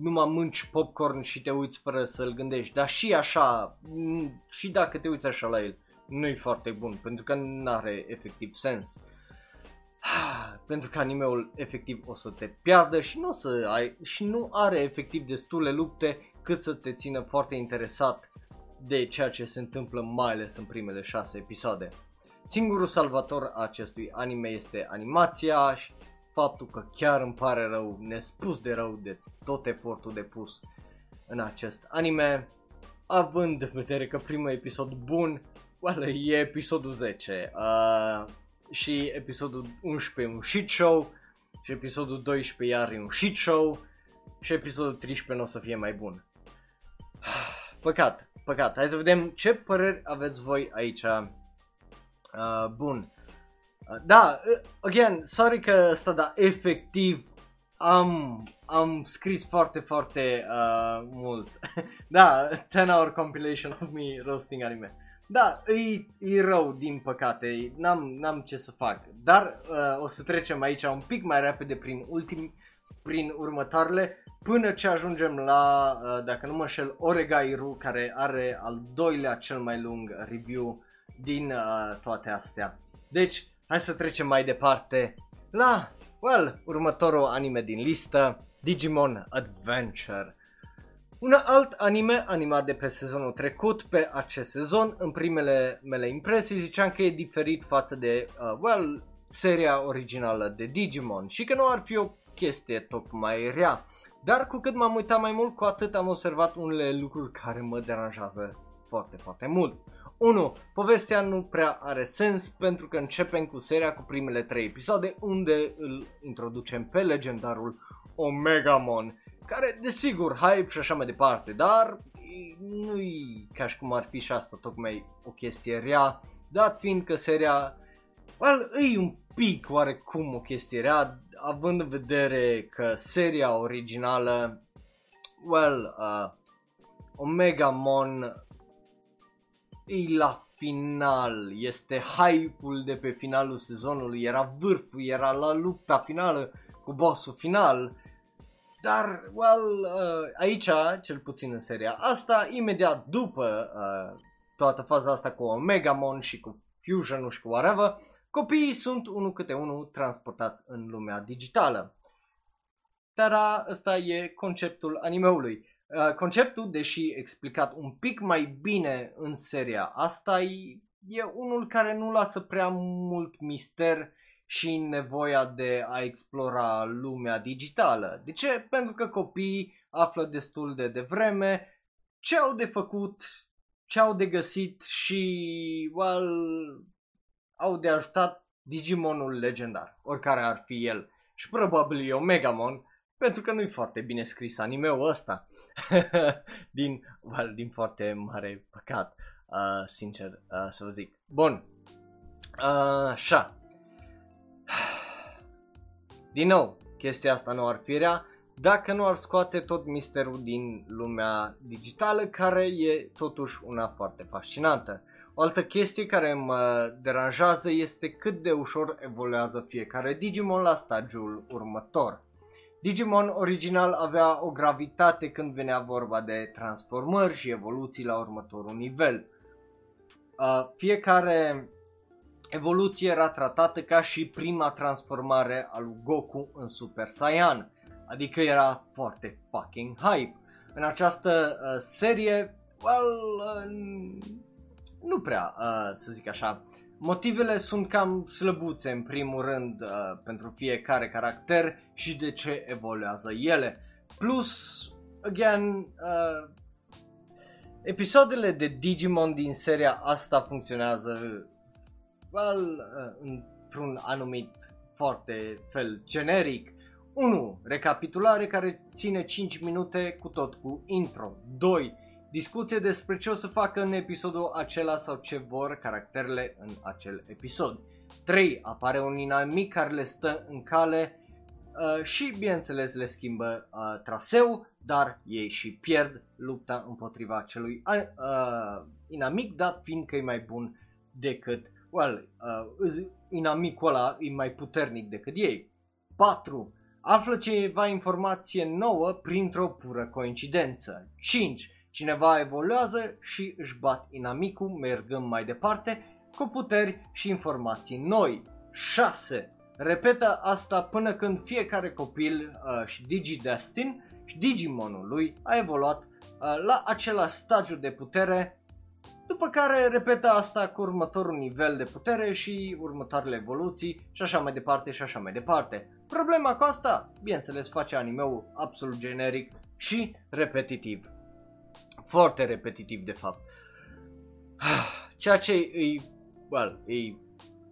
numai mânci popcorn și te uiți fără să-l gândești. Dar și așa, și dacă te uiți așa la el, nu e foarte bun, pentru că nu are efectiv sens. pentru că animeul efectiv o să te piardă și nu, o să ai, și nu are efectiv destule lupte cât să te țină foarte interesat de ceea ce se întâmplă mai ales în primele șase episoade. Singurul salvator a acestui anime este animația și faptul că chiar îmi pare rău, nespus de rău de tot efortul depus în acest anime, având în vedere că primul episod bun well, e episodul 10 uh, și episodul 11 un shit show și episodul 12 iar e un shit show și episodul 13 nu o să fie mai bun. Păcat, păcat. Hai să vedem ce păreri aveți voi aici. Uh, bun. Uh, da, uh, again, sorry că asta, da, efectiv am, am scris foarte, foarte uh, mult. da, 10 hour compilation of me roasting anime. Da, e, e rău, din păcate, n-am, n-am ce să fac. Dar uh, o să trecem aici un pic mai repede prin ultimi, prin următoarele, până ce ajungem la, uh, dacă nu mă șel, Oregairu, care are al doilea cel mai lung review din uh, toate astea. Deci, hai să trecem mai departe la, well, următorul anime din listă, Digimon Adventure. Un alt anime animat de pe sezonul trecut, pe acest sezon, în primele mele impresii ziceam că e diferit față de, uh, well, seria originală de Digimon și că nu ar fi o chestie tocmai rea. Dar cu cât m-am uitat mai mult, cu atât am observat unele lucruri care mă deranjează foarte, foarte mult. 1. Povestea nu prea are sens pentru că începem cu seria cu primele 3 episoade unde îl introducem pe legendarul Omegamon care desigur hype și așa mai departe, dar nu-i ca și cum ar fi și asta tocmai o chestie rea, dat fiind că seria, well, e un pic oarecum o chestie rea, având în vedere că seria originală, well, uh, Omega Mon e la final, este hype-ul de pe finalul sezonului, era vârful, era la lupta finală cu bossul final dar, well, uh, aici, cel puțin în seria asta, imediat după uh, toată faza asta cu Omegamon și cu Fusion și cu whatever, copiii sunt unul câte unul transportați în lumea digitală. Dar ăsta e conceptul animeului. Uh, conceptul, deși explicat un pic mai bine în seria asta, e, e unul care nu lasă prea mult mister și nevoia de a explora lumea digitală. De ce? Pentru că copiii află destul de devreme ce au de făcut, ce au de găsit și well, au de ajutat Digimonul legendar, oricare ar fi el. Și probabil e Omegamon, pentru că nu-i foarte bine scris animeul ăsta. din, well, din foarte mare păcat, uh, sincer uh, să vă zic. Bun, uh, așa, din nou, chestia asta nu ar fi rea dacă nu ar scoate tot misterul din lumea digitală, care e totuși una foarte fascinantă. O altă chestie care mă deranjează este cât de ușor evoluează fiecare Digimon la stadiul următor. Digimon original avea o gravitate când venea vorba de transformări și evoluții la următorul nivel. Uh, fiecare evoluție era tratată ca și prima transformare a lui Goku în Super Saiyan, adică era foarte fucking hype. În această uh, serie, well, uh, nu prea, uh, să zic așa, Motivele sunt cam slăbuțe în primul rând uh, pentru fiecare caracter și de ce evoluează ele. Plus, again, uh, episoadele de Digimon din seria asta funcționează well, uh, într-un anumit foarte fel generic. 1. Recapitulare care ține 5 minute cu tot cu intro. 2 discuție despre ce o să facă în episodul acela sau ce vor caracterele în acel episod. 3. Apare un inamic care le stă în cale uh, și bineînțeles le schimbă uh, traseu, dar ei și pierd lupta împotriva acelui uh, uh, inamic, dat fiindcă e mai bun decât, well, uh, inamicul ăla e mai puternic decât ei. 4. Află ceva informație nouă printr-o pură coincidență. 5 Cineva evoluează și își bat inamicul mergând mai departe cu puteri și informații noi. 6. Repetă asta până când fiecare copil uh, și Digidestin și Digimonul lui a evoluat uh, la același stagiu de putere după care repetă asta cu următorul nivel de putere și următoarele evoluții și așa mai departe și așa mai departe. Problema cu asta, bineînțeles, face animeul absolut generic și repetitiv foarte repetitiv de fapt. Ceea ce e, well, e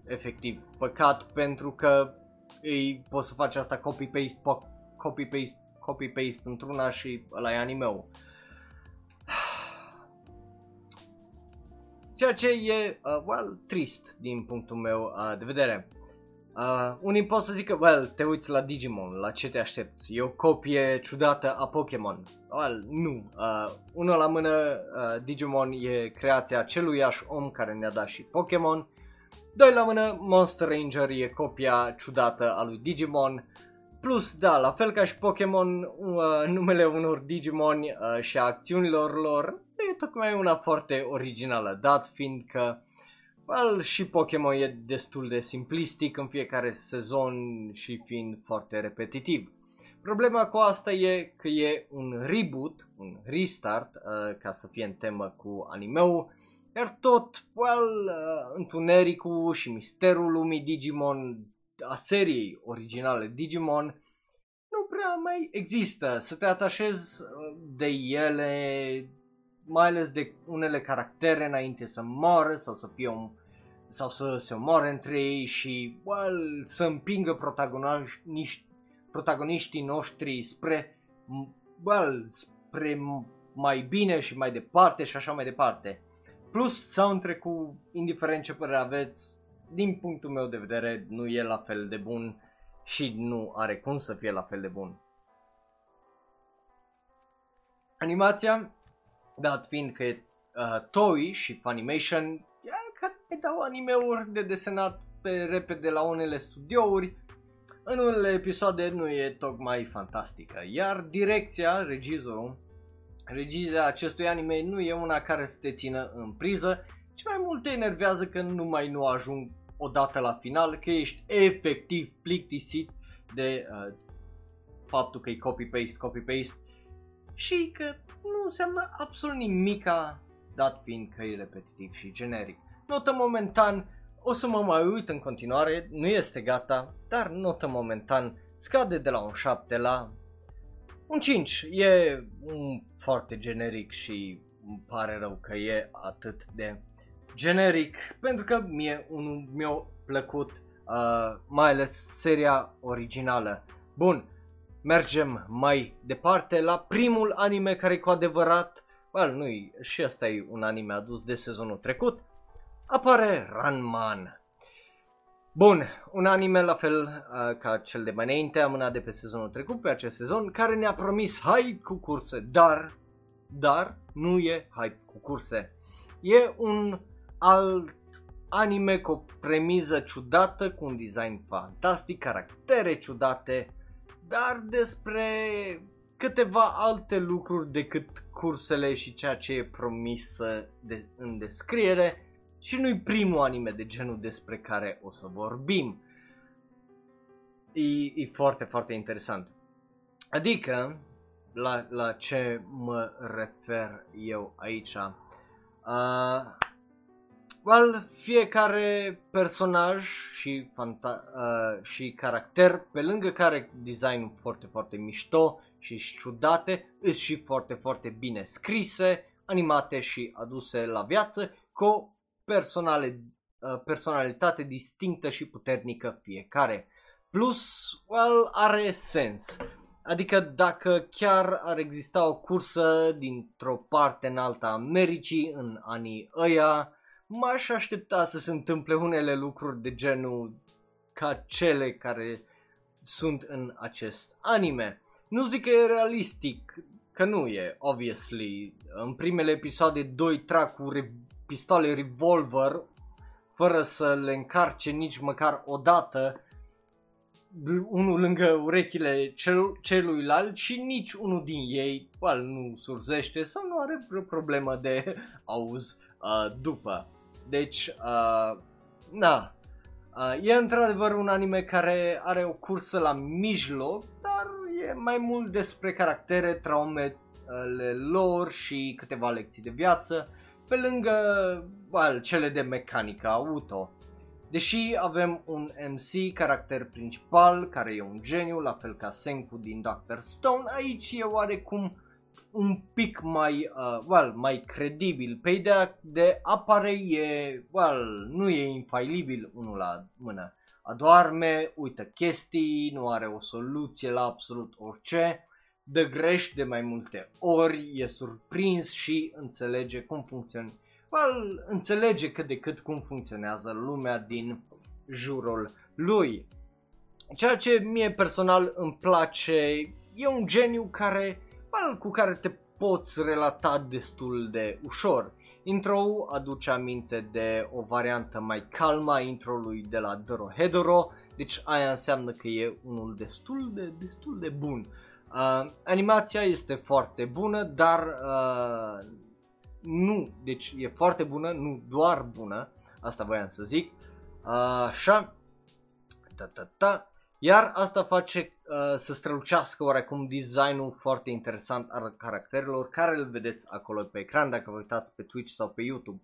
efectiv păcat pentru că ei poți să faci asta copy-paste, copy-paste, copy-paste într-una și ăla e anime-ul. Ceea ce e, uh, well, trist din punctul meu uh, de vedere. Uh, unii pot să zică, well, te uiți la Digimon, la ce te aștepți? E o copie ciudată a Pokémon. Well, nu. Uh, unul la mână, uh, Digimon e creația aceluiași om care ne-a dat și Pokémon. Doi la mână, Monster Ranger e copia ciudată a lui Digimon. Plus, da, la fel ca și Pokémon, uh, numele unor Digimon uh, și a acțiunilor lor e tocmai una foarte originală, dat fiind că Well, și Pokémon e destul de simplistic în fiecare sezon și fiind foarte repetitiv. Problema cu asta e că e un reboot, un restart, uh, ca să fie în temă cu animeul, iar tot, well, uh, întunericul și misterul lumii Digimon, a seriei originale Digimon, nu prea mai există. Să te atașezi uh, de ele, mai ales de unele caractere înainte să moară sau să fie un sau să se omoare între ei și well, să împingă protagoniști, protagoniștii noștri spre, well, spre mai bine și mai departe și așa mai departe. Plus soundtrack-ul, indiferent ce părere aveți, din punctul meu de vedere nu e la fel de bun și nu are cum să fie la fel de bun. Animația, dat fiind că e uh, Toei și Funimation, care dau animeuri de desenat pe repede la unele studiouri, în unele episoade nu e tocmai fantastică, iar direcția, regizorul, regizia acestui anime nu e una care să te țină în priză, ci mai mult te enervează că numai nu ajung odată la final, că ești efectiv plictisit de uh, faptul că e copy-paste, copy-paste și că nu înseamnă absolut nimica dat fiind că e repetitiv și generic. Notă momentan, o să mă mai uit în continuare, nu este gata, dar notă momentan scade de la un 7 la un 5. E un foarte generic și îmi pare rău că e atât de generic, pentru că mie unul mi-a plăcut, uh, mai ales seria originală. Bun, mergem mai departe la primul anime care e cu adevărat, well, nu și asta e un anime adus de sezonul trecut, apare Ranman. Bun, un anime la fel uh, ca cel de mai înainte, amânat de pe sezonul trecut, pe acest sezon, care ne-a promis hype cu curse, dar, dar nu e hype cu curse. E un alt anime cu o premiză ciudată, cu un design fantastic, caractere ciudate, dar despre câteva alte lucruri decât cursele și ceea ce e promis de, în descriere și nu-i primul anime de genul despre care o să vorbim. E, e foarte, foarte interesant. Adică, la, la ce mă refer eu aici? Uh, well, fiecare personaj și, fanta- uh, și caracter, pe lângă care designul foarte, foarte mișto și ciudate, sunt și foarte, foarte bine scrise, animate și aduse la viață, cu personale, uh, personalitate distinctă și puternică fiecare. Plus, well, are sens. Adică dacă chiar ar exista o cursă dintr-o parte în alta Americii în anii ăia, m-aș aștepta să se întâmple unele lucruri de genul ca cele care sunt în acest anime. Nu zic că e realistic, că nu e, obviously. În primele episoade, doi trag cu re- pistoale revolver, fără să le încarce nici măcar o dată, unul lângă urechile cel, celuilalt și nici unul din ei well, nu surzește sau nu are vreo problemă de auz uh, după. Deci, uh, na, uh, e într-adevăr un anime care are o cursă la mijloc, dar e mai mult despre caractere, traumele lor și câteva lecții de viață, pe lângă well, cele de mecanică auto. Deși avem un MC, caracter principal, care e un geniu, la fel ca Senku din Doctor Stone, aici e oarecum un pic mai, uh, well, mai credibil. Pe ideea de apare e, well, nu e infailibil unul la mână. Adoarme, uită chestii, nu are o soluție la absolut orice, dă greș de mai multe ori, e surprins și înțelege cum funcționează well, înțelege cât de cât cum funcționează lumea din jurul lui. Ceea ce mie personal îmi place e un geniu care, well, cu care te poți relata destul de ușor. intro aduce aminte de o variantă mai calmă a intro-ului de la Dorohedoro, deci aia înseamnă că e unul destul de, destul de bun. Uh, animația este foarte bună, dar uh, nu, deci e foarte bună, nu doar bună, asta voiam să zic, așa, ta, ta, ta. Iar asta face uh, să strălucească oarecum designul foarte interesant al caracterelor care îl vedeți acolo pe ecran dacă vă uitați pe Twitch sau pe YouTube.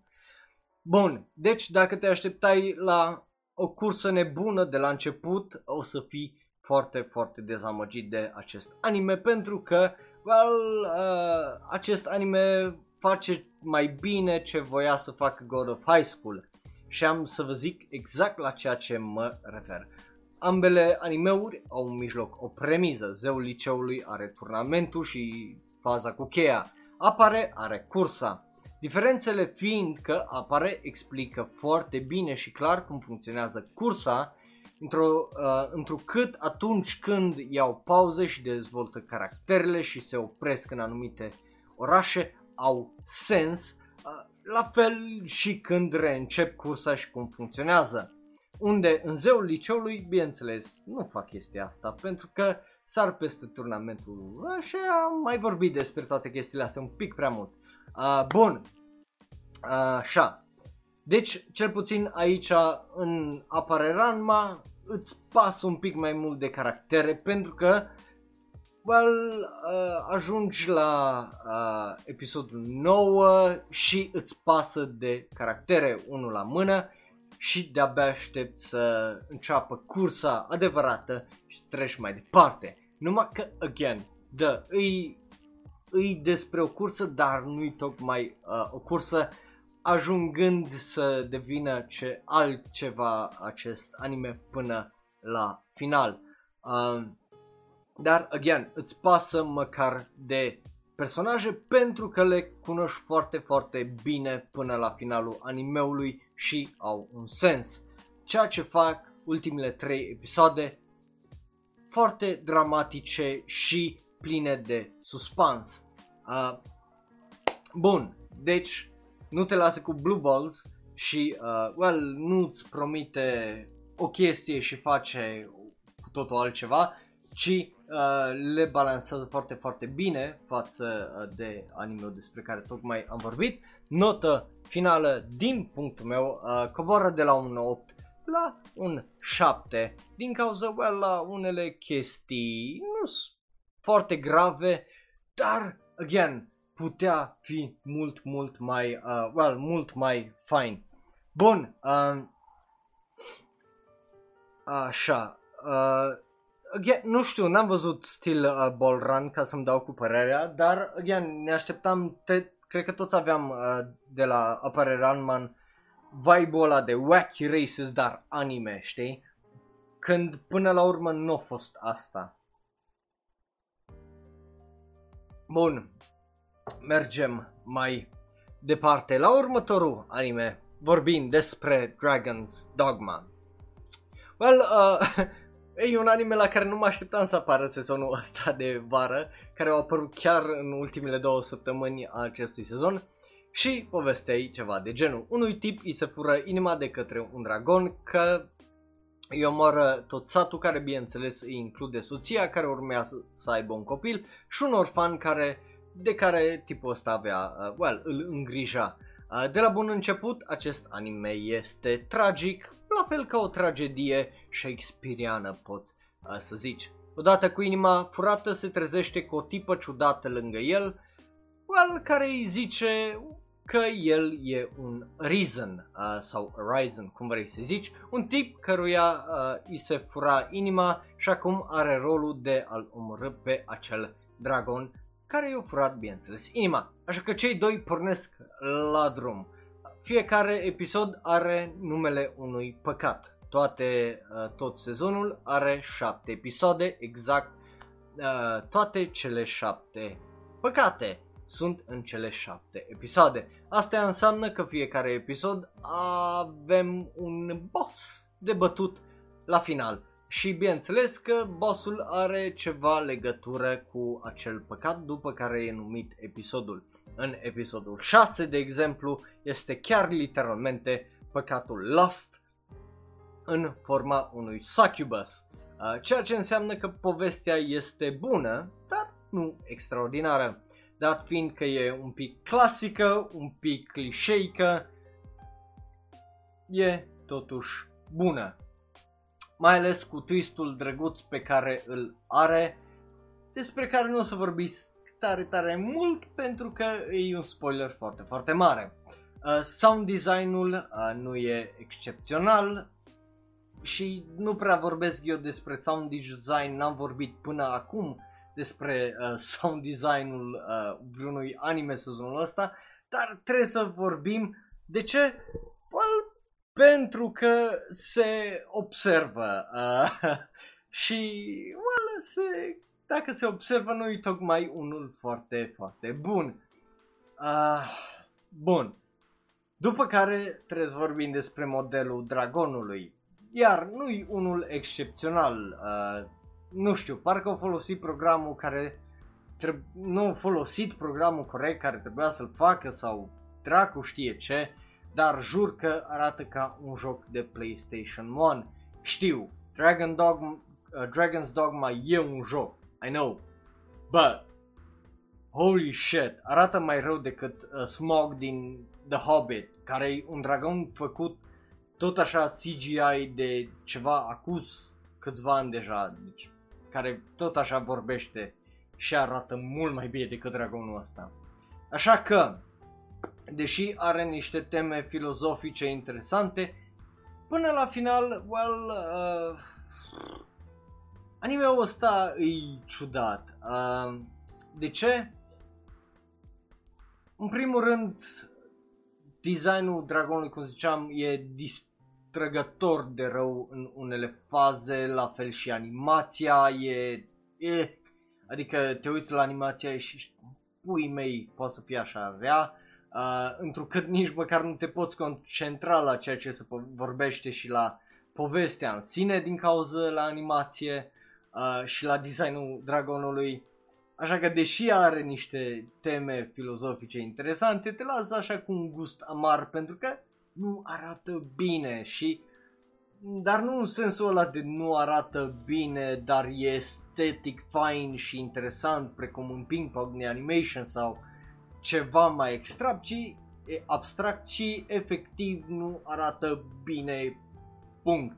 Bun, deci dacă te așteptai la o cursă nebună de la început, o să fii foarte, foarte dezamăgit de acest anime pentru că, well, uh, acest anime face mai bine ce voia să facă God of High School. Și am să vă zic exact la ceea ce mă refer. Ambele animeuri au în mijloc o premiză. Zeul liceului are turnamentul și faza cu cheia. Apare, are cursa. Diferențele fiind că apare explică foarte bine și clar cum funcționează cursa, într-o, uh, întrucât atunci când iau pauze și dezvoltă caracterele și se opresc în anumite orașe, au sens, la fel și când reîncep cursa și cum funcționează. Unde în zeul liceului, bineînțeles, nu fac chestia asta pentru că sar peste turnamentul și am mai vorbit despre toate chestiile astea un pic prea mult. Uh, bun, uh, așa. Deci, cel puțin aici în apare Ranma, îți pasă un pic mai mult de caractere pentru că well, uh, ajungi la uh, episodul 9 și îți pasă de caractere unul la mână și de-abia aștept să înceapă cursa adevărată și să treci mai departe. Numai că, again, da, îi, îi despre o cursă, dar nu-i tocmai uh, o cursă, ajungând să devină ce altceva acest anime până la final. Uh, dar, again, îți pasă măcar de personaje pentru că le cunoști foarte, foarte bine până la finalul animeului și au un sens. Ceea ce fac ultimele trei episoade foarte dramatice și pline de suspans. Uh, bun, deci nu te lasă cu Blue Balls și, uh, well, nu-ți promite o chestie și face cu totul altceva, ci uh, le balansează foarte, foarte bine față uh, de anime despre care tocmai am vorbit. Notă finală din punctul meu uh, coboară de la un 8 la un 7 din cauza well, la unele chestii nu sunt foarte grave, dar, again, putea fi mult, mult mai, uh, well, mult mai fine. Bun, uh, așa, uh, again, nu știu, n-am văzut stil uh, Ball Run ca să-mi dau cu părerea, dar, again, ne așteptam, te, cred că toți aveam uh, de la Upper Runman vibe-ul ăla de wacky races, dar anime, știi? Când până la urmă nu a fost asta. Bun, mergem mai departe la următorul anime, vorbind despre Dragon's Dogma. Well, uh, e un anime la care nu mă așteptam să apară sezonul ăsta de vară, care a apărut chiar în ultimele două săptămâni a acestui sezon. Și povestea ceva de genul. Unui tip îi se fură inima de către un dragon că îi omoară tot satul care bineînțeles îi include soția care urmează să aibă un copil și un orfan care, de care tipul ăsta avea, uh, well, îl îngrija. Uh, de la bun început, acest anime este tragic, la fel ca o tragedie shakespeariană poți uh, să zici. Odată cu inima furată se trezește cu o tipă ciudată lângă el, well, care îi zice că el e un Reason uh, sau Horizon, cum vrei să zici, un tip căruia uh, îi se fura inima și acum are rolul de a-l omorâ pe acel dragon care i-a furat, bineînțeles, inima. Așa că cei doi pornesc la drum. Fiecare episod are numele unui păcat. Toate, uh, tot sezonul are șapte episoade, exact uh, toate cele șapte păcate sunt în cele șapte episoade. Asta înseamnă că fiecare episod avem un boss de bătut la final. Și bineînțeles că bossul are ceva legătură cu acel păcat după care e numit episodul. În episodul 6, de exemplu, este chiar literalmente păcatul Lust în forma unui succubus, ceea ce înseamnă că povestea este bună, dar nu extraordinară dat fiind că e un pic clasică, un pic clișeică, e totuși bună. Mai ales cu twistul drăguț pe care îl are, despre care nu o să vorbiți tare, tare mult pentru că e un spoiler foarte, foarte mare. Uh, sound design-ul uh, nu e excepțional și nu prea vorbesc eu despre sound design, n-am vorbit până acum despre uh, sound design-ul uh, vreunui anime sezonul ăsta, dar trebuie să vorbim de ce? Well, pentru că se observă uh, și well, se, dacă se observă nu e tocmai unul foarte, foarte bun. Uh, bun. După care trebuie să vorbim despre modelul dragonului. Iar nu e unul excepțional. Uh, nu știu, parcă au folosit programul care treb- nu au folosit programul corect care trebuia să-l facă sau dracu știe ce, dar jur că arată ca un joc de PlayStation 1. Știu, Dragon Dogma, uh, Dragon's Dogma e un joc, I know, but holy shit, arată mai rău decât uh, Smog din The Hobbit, care e un dragon făcut tot așa CGI de ceva acus câțiva ani deja, deci care tot așa vorbește și arată mult mai bine decât dragonul ăsta. Așa că, deși are niște teme filozofice interesante, până la final, well, uh, anime-ul ăsta e ciudat. Uh, de ce? În primul rând, designul dragonului, cum ziceam, e dis- trăgător de rău în unele faze, la fel și animația e, e adică te uiți la animația și pui mei poate să fie așa rea, uh, întrucât nici măcar nu te poți concentra la ceea ce se vorbește și la povestea în sine din cauza la animație uh, și la designul dragonului. Așa că deși are niște teme filozofice interesante, te lasă așa cu un gust amar pentru că nu arată bine și dar nu în sensul ăla de nu arată bine, dar e estetic, fain și interesant, precum un ping pong de animation sau ceva mai extra, ci e abstract și efectiv nu arată bine, punct.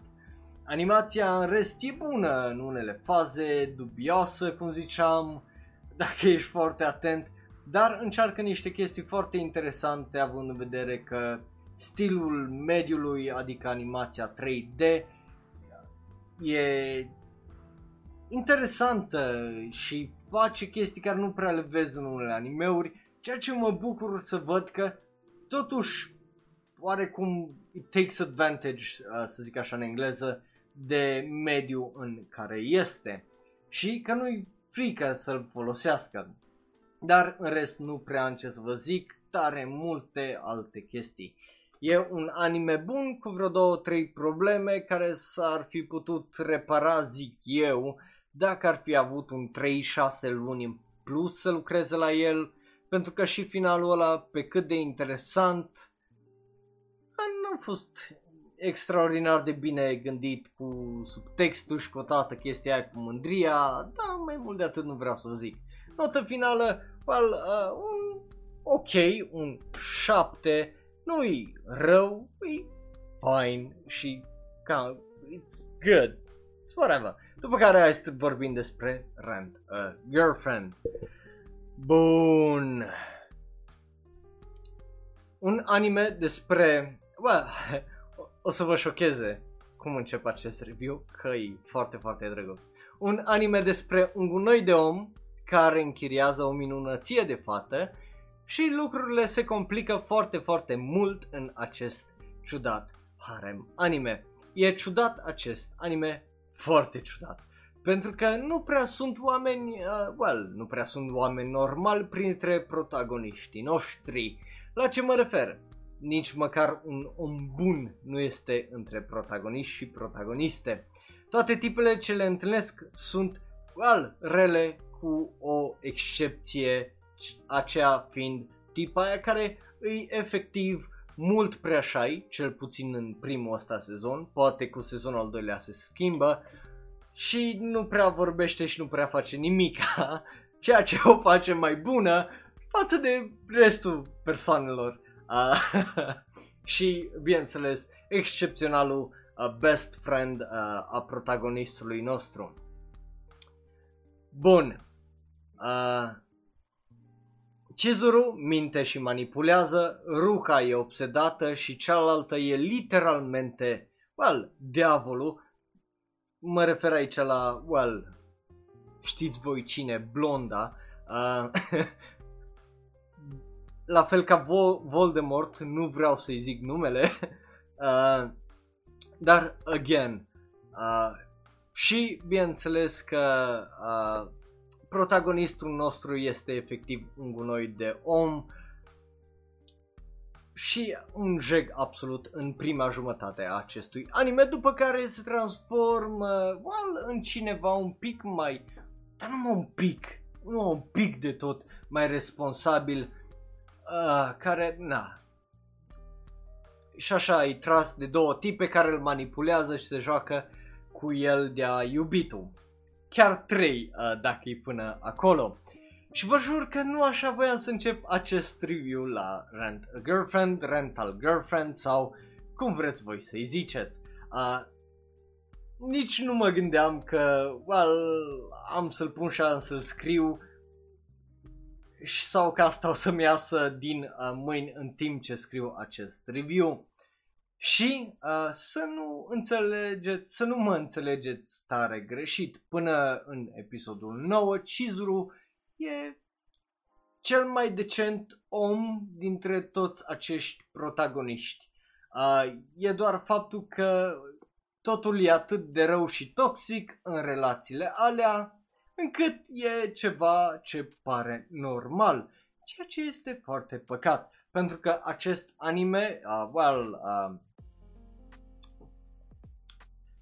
Animația în rest e bună în unele faze, dubioasă, cum ziceam, dacă ești foarte atent, dar încearcă niște chestii foarte interesante având în vedere că stilul mediului, adică animația 3D, e interesantă și face chestii care nu prea le vezi în unele animeuri, ceea ce mă bucur să văd că totuși oarecum it takes advantage, uh, să zic așa în engleză, de mediu în care este și că nu-i frică să-l folosească. Dar în rest nu prea am ce să vă zic, tare multe alte chestii. E un anime bun cu vreo două, trei probleme care s-ar fi putut repara, zic eu, dacă ar fi avut un 3-6 luni în plus să lucreze la el, pentru că și finalul ăla, pe cât de interesant, nu a fost extraordinar de bine gândit cu subtextul și cu toată chestia aia cu mândria, dar mai mult de atât nu vreau să zic. Notă finală, well, uh, un ok, un 7, nu-i rău, e fine și ca, it's good, it's whatever. După care hai să vorbim despre Rand, uh, Girlfriend. Bun. Un anime despre, well, o să vă șocheze cum încep acest review, că e foarte, foarte drăguț. Un anime despre un gunoi de om care închiriază o minunăție de fată și lucrurile se complică foarte, foarte mult în acest ciudat harem anime. E ciudat acest anime, foarte ciudat. Pentru că nu prea sunt oameni, uh, well, nu prea sunt oameni normali printre protagoniștii noștri. La ce mă refer? Nici măcar un om bun nu este între protagoniști și protagoniste. Toate tipele ce le întâlnesc sunt, well, rele cu o excepție aceea fiind tipa aia care îi efectiv mult prea șai, cel puțin în primul ăsta sezon, poate cu sezonul al doilea se schimbă și nu prea vorbește și nu prea face nimica, ceea ce o face mai bună față de restul persoanelor. Uh, și, bineînțeles, excepționalul uh, best friend uh, a protagonistului nostru. Bun. Uh, Chizuru minte și manipulează, Ruka e obsedată și cealaltă e literalmente, well, diavolul. Mă refer aici la, well, știți voi cine, blonda. Uh, la fel ca Vo- Voldemort, nu vreau să-i zic numele. Uh, dar, again, uh, și bineînțeles că uh, protagonistul nostru este efectiv un gunoi de om și un jeg absolut în prima jumătate a acestui anime, după care se transformă well, în cineva un pic mai, dar nu un pic, nu un pic de tot mai responsabil, uh, care, na, și așa e tras de două tipe care îl manipulează și se joacă cu el de-a iubitul chiar trei uh, dacă e până acolo. Și vă jur că nu așa voiam să încep acest review la Rent a Girlfriend, Rental Girlfriend sau cum vreți voi să-i ziceți. Uh, nici nu mă gândeam că well, am să-l pun și am să-l scriu sau că asta o să-mi iasă din uh, mâini în timp ce scriu acest review. Și uh, să nu înțelegeți, să nu mă înțelegeți tare greșit. Până în episodul 9, Chizuru e cel mai decent om dintre toți acești protagoniști. Uh, e doar faptul că totul e atât de rău și toxic în relațiile alea, încât e ceva ce pare normal, ceea ce este foarte păcat. Pentru că acest anime, uh, well, uh,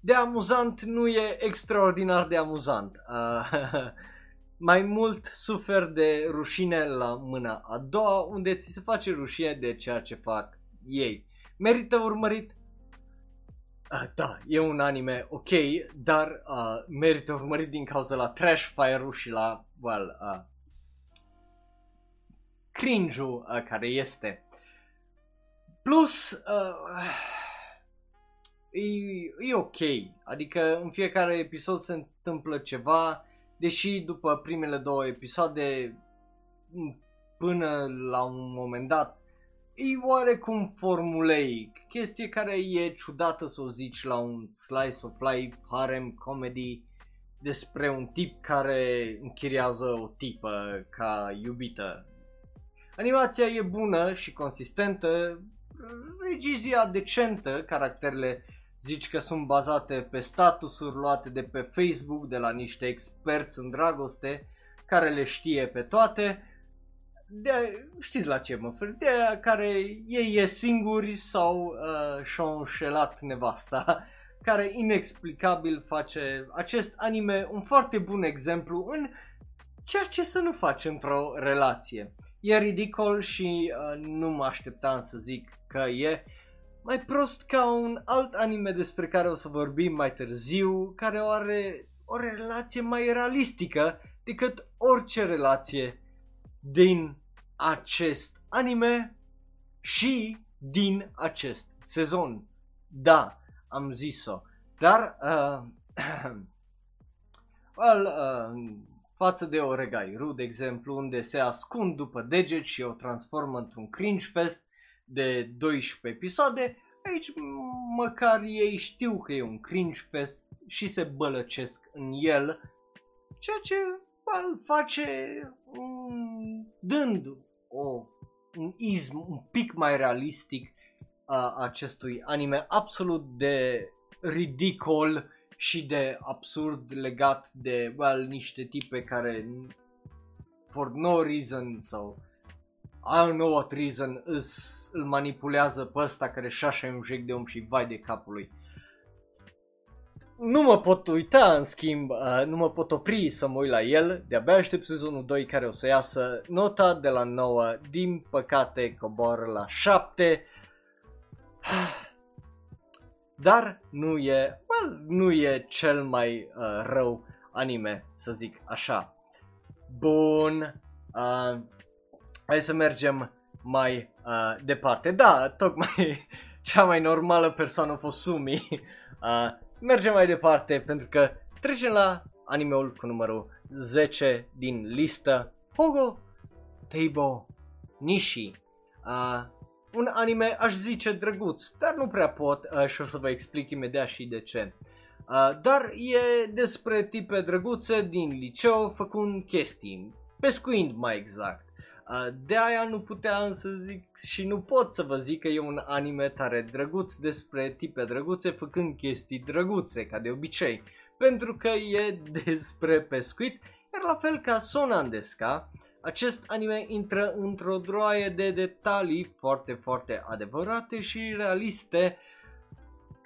de amuzant nu e extraordinar de amuzant. Uh, mai mult sufer de rușine la mâna a doua, unde ți se face rușine de ceea ce fac ei. Merită urmărit? Uh, da, e un anime ok, dar uh, merită urmărit din cauza la trash fire-ul și la, well, uh, cringe-ul uh, care este. Plus, uh, e, e ok, adică în fiecare episod se întâmplă ceva, deși după primele două episoade, până la un moment dat, e oarecum formuleic, chestie care e ciudată să o zici la un slice of life, harem, comedy, despre un tip care închiriază o tipă ca iubită. Animația e bună și consistentă, regizia decentă, caracterele zici că sunt bazate pe statusuri luate de pe Facebook de la niște experți în dragoste care le știe pe toate. De, știți la ce mă fer? De care ei e singuri sau uh, și-au înșelat nevasta, care inexplicabil face acest anime un foarte bun exemplu în ceea ce să nu faci într-o relație. E ridicol și uh, nu mă așteptam să zic că e mai prost ca un alt anime despre care o să vorbim mai târziu, care are o relație mai realistică decât orice relație din acest anime și din acest sezon. Da, am zis-o. Dar, uh, well, uh, față de Oregairu, de exemplu, unde se ascund după deget și o transformă într-un cringe fest, de 12 episoade, aici măcar ei știu că e un cringe fest și se bălăcesc în el, ceea ce îl face um, dând o, un izm un pic mai realistic a acestui anime absolut de ridicol și de absurd legat de well, niște tipe care for no reason sau I don't know what reason îs, îl manipulează pe ăsta care șașa un jec de om și vai de capul lui. Nu mă pot uita, în schimb, uh, nu mă pot opri să mă uit la el, de-abia aștept sezonul 2 care o să iasă nota de la 9, din păcate coboară la 7. Dar nu e, well, nu e cel mai uh, rău anime, să zic așa. Bun, uh, hai să mergem mai uh, departe. Da, tocmai cea mai normală persoană a fost Sumi. Uh, mergem mai departe pentru că trecem la animeul cu numărul 10 din listă. Hogo Teibo Nishi. Uh, un anime aș zice drăguț, dar nu prea pot uh, și o să vă explic imediat și de ce. Uh, dar e despre tipe drăguțe din liceu făcând chestii, pescuind mai exact. Uh, de aia nu puteam să zic și nu pot să vă zic că e un anime tare drăguț despre tipe drăguțe făcând chestii drăguțe, ca de obicei. Pentru că e despre pescuit, iar la fel ca Sonandesca, acest anime intră într-o droaie de detalii foarte, foarte adevărate și realiste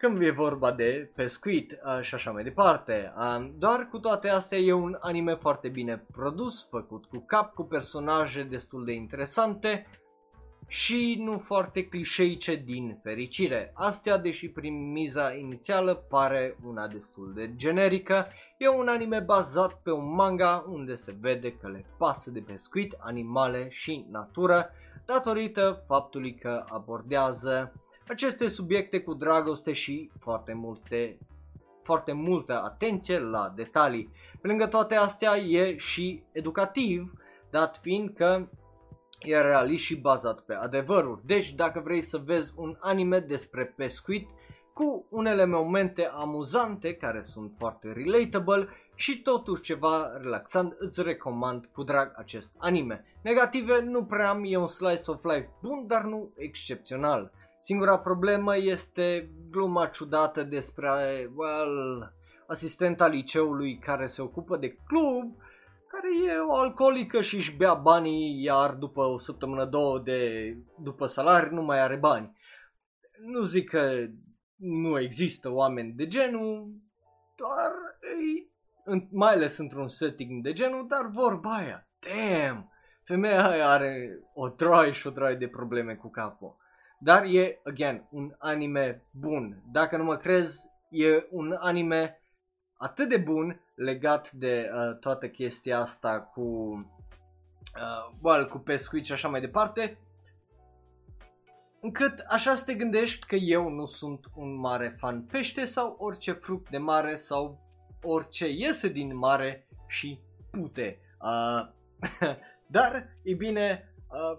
când e vorba de pescuit uh, și așa mai departe. Uh, doar cu toate astea e un anime foarte bine produs, făcut cu cap, cu personaje destul de interesante și nu foarte clișeice din fericire. Astea, deși prin miza inițială pare una destul de generică, e un anime bazat pe un manga unde se vede că le pasă de pescuit, animale și natură, datorită faptului că abordează aceste subiecte cu dragoste și foarte multe foarte multă atenție la detalii. Pe lângă toate astea e și educativ, dat fiind că e realist și bazat pe adevăruri. Deci dacă vrei să vezi un anime despre pescuit cu unele momente amuzante care sunt foarte relatable și totuși ceva relaxant, îți recomand cu drag acest anime. Negative nu prea am, e un slice of life bun, dar nu excepțional. Singura problemă este gluma ciudată despre, well, asistenta liceului care se ocupă de club, care e o alcoolică și își bea banii, iar după o săptămână, două de, după salari nu mai are bani. Nu zic că nu există oameni de genul, doar mai ales într-un setting de genul, dar vorba aia, damn, femeia aia are o droaie și o droaie de probleme cu capul. Dar e, again, un anime bun. Dacă nu mă crezi, e un anime atât de bun legat de uh, toată chestia asta cu, uh, well, cu pescuit și așa mai departe, încât așa să te gândești că eu nu sunt un mare fan pește sau orice fruct de mare sau orice iese din mare și pute. Uh, dar, e bine, uh,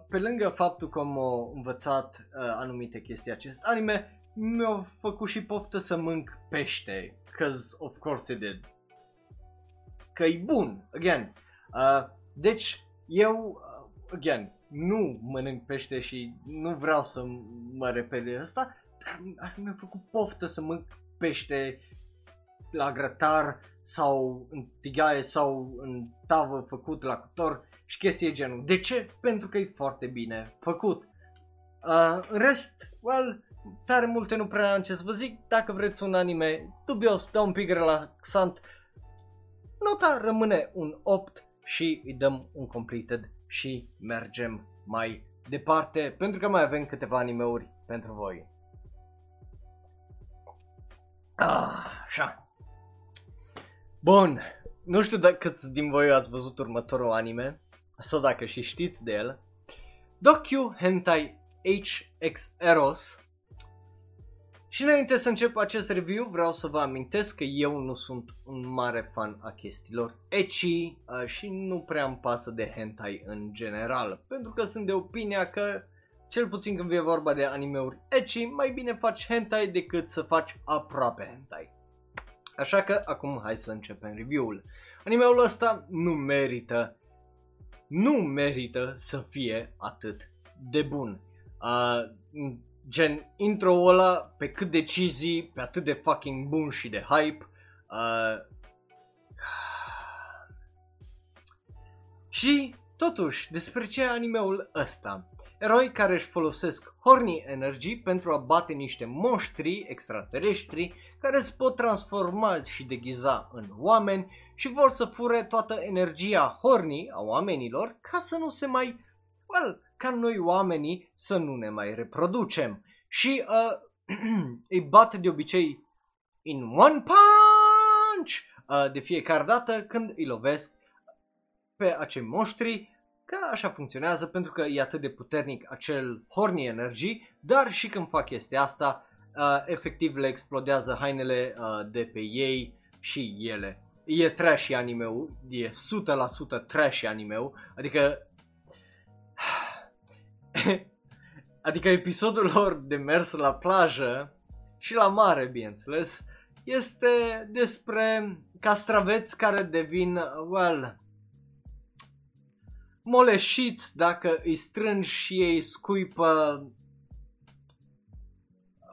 pe lângă faptul că am învățat uh, anumite chestii acest anime, mi-a făcut și poftă să mânc pește, cause of course it did. Că e bun, again. Uh, deci, eu, uh, again, nu mănânc pește și nu vreau să mă repede de asta, dar mi-a făcut poftă să mănânc pește la grătar sau în tigaie sau în tavă făcut la cuptor și chestii genul. De ce? Pentru că e foarte bine făcut. Uh, în rest, well, tare multe nu prea am ce să vă zic. Dacă vreți un anime dubios, da un pic relaxant, nota rămâne un 8 și îi dăm un completed și mergem mai departe pentru că mai avem câteva animeuri pentru voi. Ah, așa. Bun, nu știu dacă câți din voi ați văzut următorul anime sau dacă și știți de el. Docu Hentai HX Eros și înainte să încep acest review, vreau să vă amintesc că eu nu sunt un mare fan a chestiilor ecchi uh, și nu prea îmi pasă de hentai în general, pentru că sunt de opinia că, cel puțin când vine vorba de animeuri ecchi, mai bine faci hentai decât să faci aproape hentai. Așa că acum hai să începem review-ul. Animeul ăsta nu merită, nu merită să fie atât de bun. Uh, gen intro-ul ăla pe cât de cheesy, pe atât de fucking bun și de hype. Uh, și totuși, despre ce e animeul ăsta? Eroi care își folosesc Horny Energy pentru a bate niște monștri extraterestri care se pot transforma și deghiza în oameni și vor să fure toată energia Horny a oamenilor ca să nu se mai, well, ca noi oamenii să nu ne mai reproducem. Și uh, îi bat de obicei in one punch uh, de fiecare dată când îi lovesc pe acei monștri că așa funcționează pentru că e atât de puternic acel horny energy, dar și când fac chestia asta, uh, efectiv le explodează hainele uh, de pe ei și ele. E trashy anime-ul, e 100% trashy anime-ul, adică adică episodul lor de mers la plajă și la mare, bineînțeles, este despre castraveți care devin, well, moleșiți dacă îi strângi și ei scuipă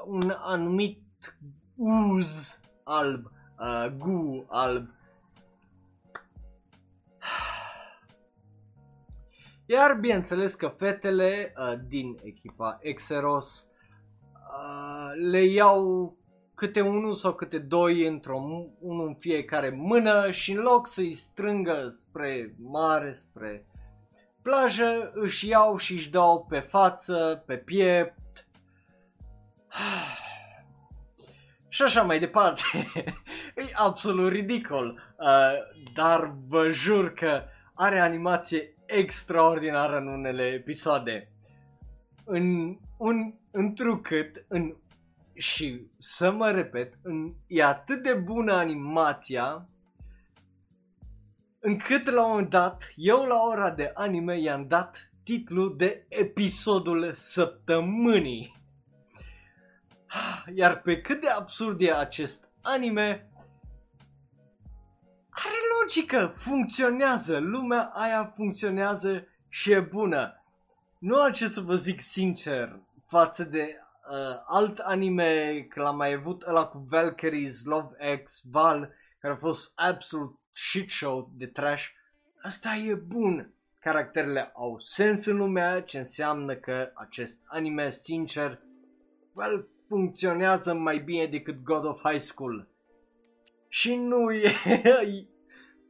un anumit uz alb, uh, gu alb. Iar bineînțeles că fetele uh, din echipa Exeros uh, le iau câte unul sau câte doi într-o unul în fiecare mână și în loc să-i strângă spre mare, spre plajă, își iau și își dau pe față, pe piept. și așa mai departe. e absolut ridicol. Uh, dar vă jur că are animație extraordinară în unele episoade. În un, întrucât, în, și să mă repet, în, e atât de bună animația încât la un moment dat, eu la ora de anime i-am dat titlul de episodul săptămânii. Iar pe cât de absurd e acest anime, are logică, funcționează, lumea aia funcționează și e bună. Nu am ce să vă zic sincer față de uh, alt anime, că l-am mai avut ăla cu Valkyries, Love X, Val, care a fost absolut shit show de trash. Asta e bun. Caracterele au sens în lumea, ce înseamnă că acest anime, sincer, well, funcționează mai bine decât God of High School. Și nu e...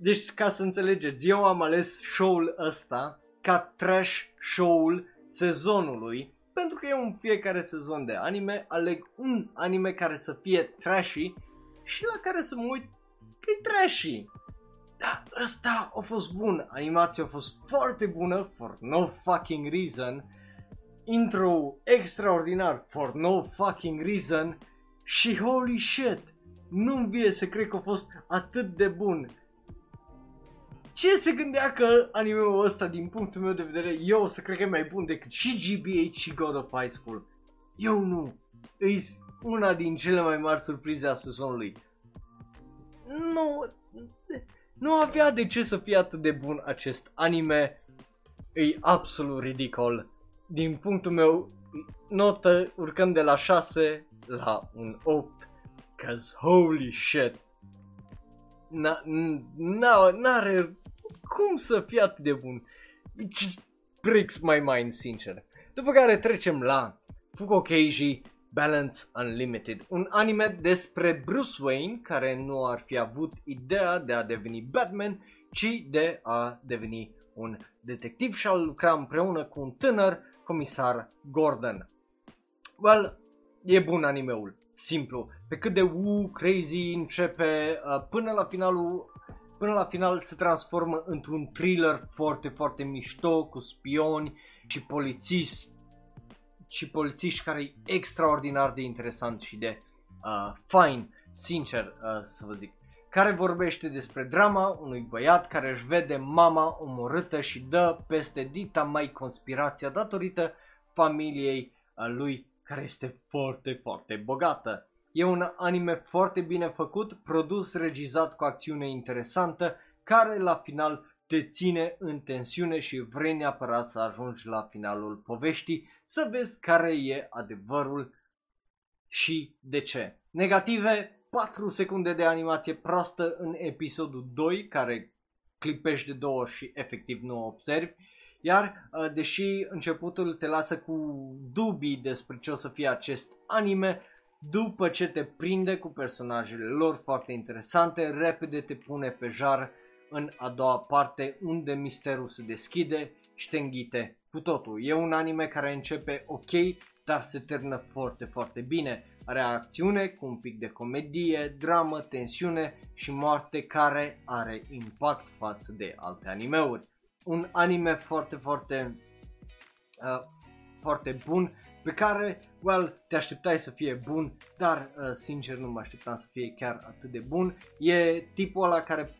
Deci, ca să înțelegeți, eu am ales show-ul ăsta ca trash show-ul sezonului pentru că eu în fiecare sezon de anime aleg un anime care să fie trashy și la care să mă uit că e trashy. Da, ăsta a fost bun, animația a fost foarte bună, for no fucking reason, intro extraordinar, for no fucking reason și holy shit, nu-mi vie să cred că a fost atât de bun. Ce se gândea că anime-ul ăsta, din punctul meu de vedere, eu o să cred că e mai bun decât și GBH și God of High School? Eu nu. E una din cele mai mari surprize a sezonului. Nu, nu avea de ce să fie atât de bun acest anime. E absolut ridicol. Din punctul meu, notă urcând de la 6 la un 8. Cause holy shit. N-are cum să fie atât de bun. It just breaks my mind, sincer. După care trecem la Fuko Keiji Balance Unlimited, un anime despre Bruce Wayne care nu ar fi avut ideea de a deveni Batman, ci de a deveni un detectiv și a lucra împreună cu un tânăr comisar Gordon. Well, e bun animeul, simplu. Pe cât de woo, crazy începe, uh, până la finalul până la final se transformă într-un thriller foarte, foarte mișto, cu spioni și polițiști și polițiști care e extraordinar de interesant și de uh, fine, sincer uh, să vă zic, care vorbește despre drama unui băiat care își vede mama omorâtă și dă peste dita mai conspirația datorită familiei uh, lui care este foarte, foarte bogată. E un anime foarte bine făcut, produs, regizat cu acțiune interesantă, care la final te ține în tensiune și vrei neapărat să ajungi la finalul poveștii să vezi care e adevărul și de ce. Negative, 4 secunde de animație proastă în episodul 2, care clipești de două și efectiv nu observi. Iar, uh, deși începutul te lasă cu dubii despre ce o să fie acest anime, după ce te prinde cu personajele lor foarte interesante, repede te pune pe jar în a doua parte unde misterul se deschide și te înghite cu totul. E un anime care începe ok, dar se termină foarte, foarte bine. Are acțiune cu un pic de comedie, dramă, tensiune și moarte care are impact față de alte animeuri. Un anime foarte, foarte, uh, foarte bun pe care, well, te așteptai să fie bun, dar uh, sincer nu mă așteptam să fie chiar atât de bun. E tipul ăla care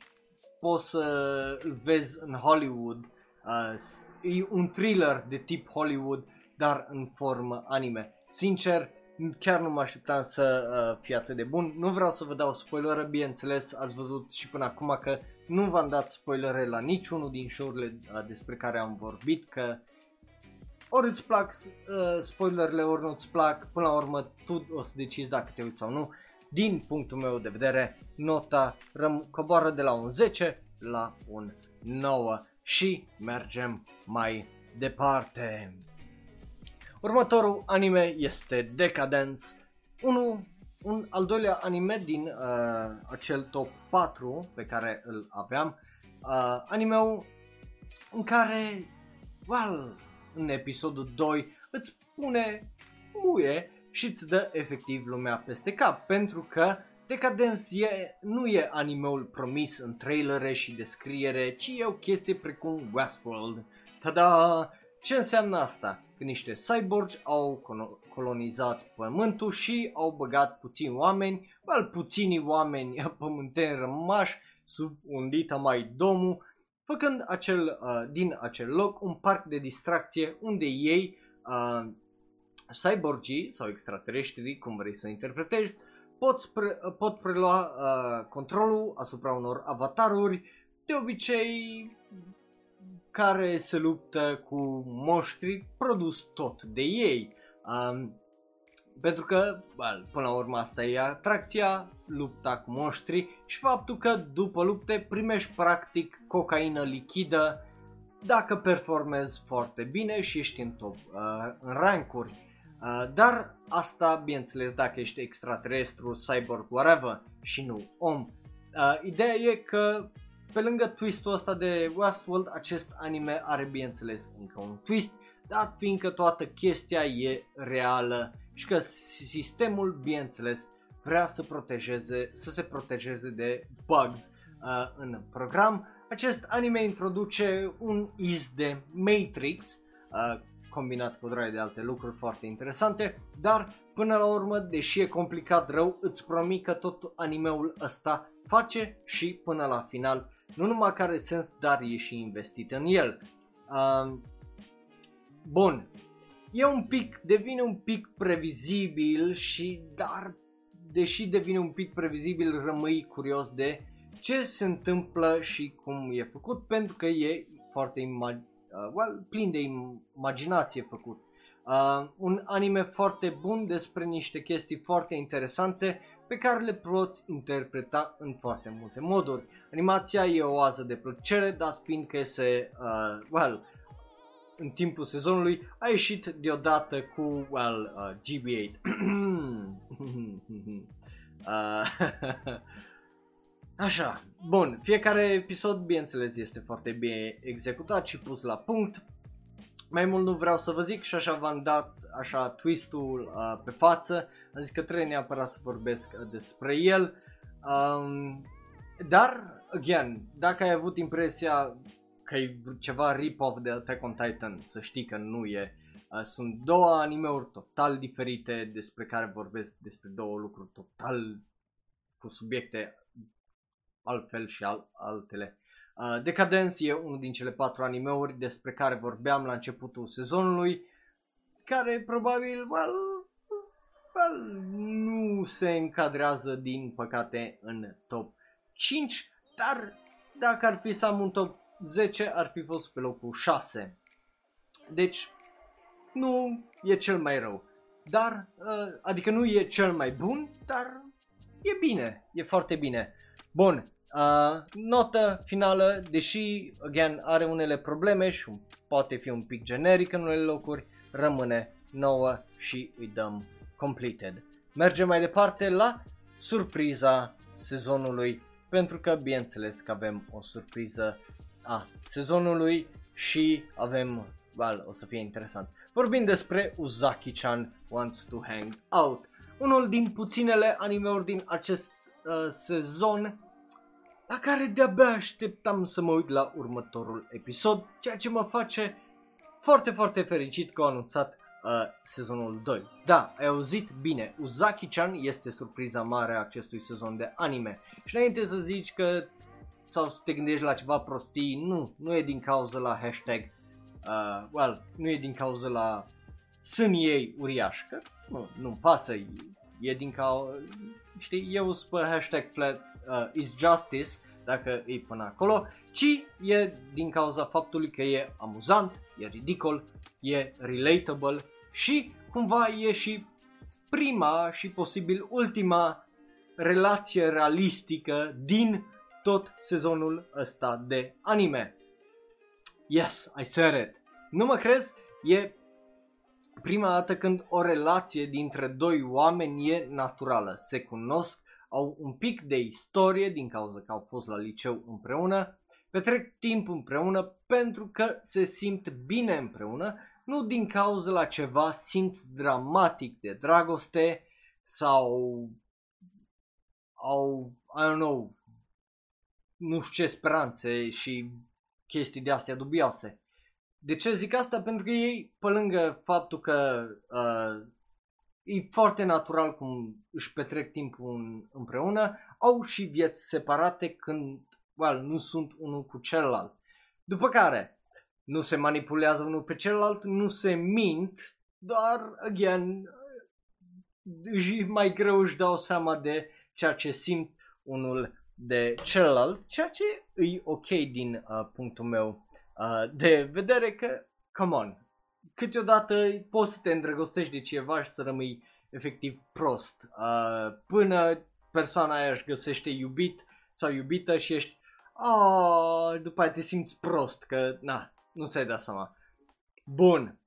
poți să îl vezi în Hollywood, uh, e un thriller de tip Hollywood, dar în formă anime. Sincer, chiar nu mă așteptam să uh, fie atât de bun. Nu vreau să vă dau spoileră, bineînțeles, ați văzut și până acum că nu v-am dat spoilere la niciunul din show-urile uh, despre care am vorbit, că ori îți plac uh, spoilerele, ori nu îți plac, până la urmă tu o să decizi dacă te uiți sau nu. Din punctul meu de vedere, nota răm- coboară de la un 10 la un 9 și mergem mai departe. Următorul anime este Decadence, unul, un al doilea anime din uh, acel top 4 pe care îl aveam, uh, animeul în care, well, în episodul 2 îți pune muie și îți dă efectiv lumea peste cap, pentru că Decadence e, nu e animeul promis în trailere și descriere, ci e o chestie precum Westworld. Tada! Ce înseamnă asta? Că niște cyborgi au colonizat pământul și au băgat puțini oameni, well, puțini oameni pământeni rămași sub un dita mai domul, făcând acel, uh, din acel loc un parc de distracție unde ei, uh, cyborgii sau extraterestrii, cum vrei să interpretezi, pot, pre- pot prelua uh, controlul asupra unor avataruri, de obicei care se luptă cu monștri produs tot de ei. Um, pentru că, well, până la urmă asta e atracția, lupta cu monștri și faptul că după lupte primești practic cocaină lichidă dacă performezi foarte bine și ești în top, uh, în rancuri. Uh, dar asta, bineînțeles, dacă ești extraterestru, cyborg, whatever, și nu om. Uh, ideea e că pe lângă twistul ăsta de Westworld, acest anime are bineînțeles încă un twist, dat fiindcă toată chestia e reală și că sistemul, bineînțeles, vrea să protejeze, să se protejeze de bugs uh, în program. Acest anime introduce un iz de Matrix, uh, combinat cu droaie de alte lucruri foarte interesante, dar până la urmă, deși e complicat rău, îți promit că tot animeul ăsta face și până la final, nu numai care sens, dar e și investit în el. Uh, bun, e un pic, devine un pic previzibil și dar deși devine un pic previzibil, rămâi curios de ce se întâmplă și cum e făcut, pentru că e foarte imag- uh, well, plin de imaginație făcut. Uh, un anime foarte bun despre niște chestii foarte interesante pe care le poți interpreta în foarte multe moduri. Animația e o oază de plăcere, dat fiind că se, uh, well, în timpul sezonului a ieșit deodată cu, well, uh, GB8. uh, Așa, bun, fiecare episod, bineînțeles, este foarte bine executat și pus la punct. Mai mult nu vreau să vă zic și așa v-am dat așa twistul uh, pe față. Am zis că trebuie neapărat să vorbesc uh, despre el. Um, dar, again, dacă ai avut impresia că e ceva rip-off de Attack on Titan, să știi că nu e. Uh, sunt două animeuri total diferite despre care vorbesc despre două lucruri total cu subiecte altfel și al, altele. Uh, Decadence e unul din cele patru animeuri despre care vorbeam la începutul sezonului, care probabil well, well, nu se încadrează din păcate în top 5, dar dacă ar fi să am un top 10 ar fi fost pe locul 6. Deci nu e cel mai rău. Dar, uh, adică nu e cel mai bun, dar e bine, e foarte bine. Bun, Uh, notă finală, deși, again, are unele probleme și poate fi un pic generic în unele locuri, rămâne nouă și îi dăm completed. Mergem mai departe la surpriza sezonului, pentru că, bineînțeles, că avem o surpriză a sezonului și avem, well, o să fie interesant. Vorbim despre Uzaki-chan Wants to Hang Out, unul din puținele animeuri din acest uh, sezon la care de-abia așteptam să mă uit la următorul episod, ceea ce mă face foarte, foarte fericit că au anunțat uh, sezonul 2. Da, ai auzit bine, Uzaki-chan este surpriza mare a acestui sezon de anime. Și înainte să zici că sau să te gândești la ceva prostii, nu, nu e din cauza la hashtag, uh, well, nu e din cauza la sunt ei uriaș, că nu, nu-mi pasă, e din cauza, știi, eu sunt pe hashtag flat, uh, is justice, dacă e până acolo, ci e din cauza faptului că e amuzant, e ridicol, e relatable și cumva e și prima și posibil ultima relație realistică din tot sezonul ăsta de anime. Yes, I said it. Nu mă crezi? E prima dată când o relație dintre doi oameni e naturală. Se cunosc, au un pic de istorie din cauza că au fost la liceu împreună, petrec timp împreună pentru că se simt bine împreună, nu din cauza la ceva simț dramatic de dragoste sau au, I don't know, nu știu ce speranțe și chestii de astea dubioase. De ce zic asta? Pentru că ei, pe lângă faptul că uh, e foarte natural cum își petrec timpul împreună, au și vieți separate când well, nu sunt unul cu celălalt. După care, nu se manipulează unul pe celălalt, nu se mint, doar, again, își mai greu își dau seama de ceea ce simt unul de celălalt, ceea ce e ok din uh, punctul meu uh, de vedere că, come on, câteodată poți să te îndrăgostești de ceva și să rămâi efectiv prost. Uh, până persoana aia își găsește iubit sau iubită și ești oh, după aia te simți prost că na, nu ți-ai dat seama. Bun.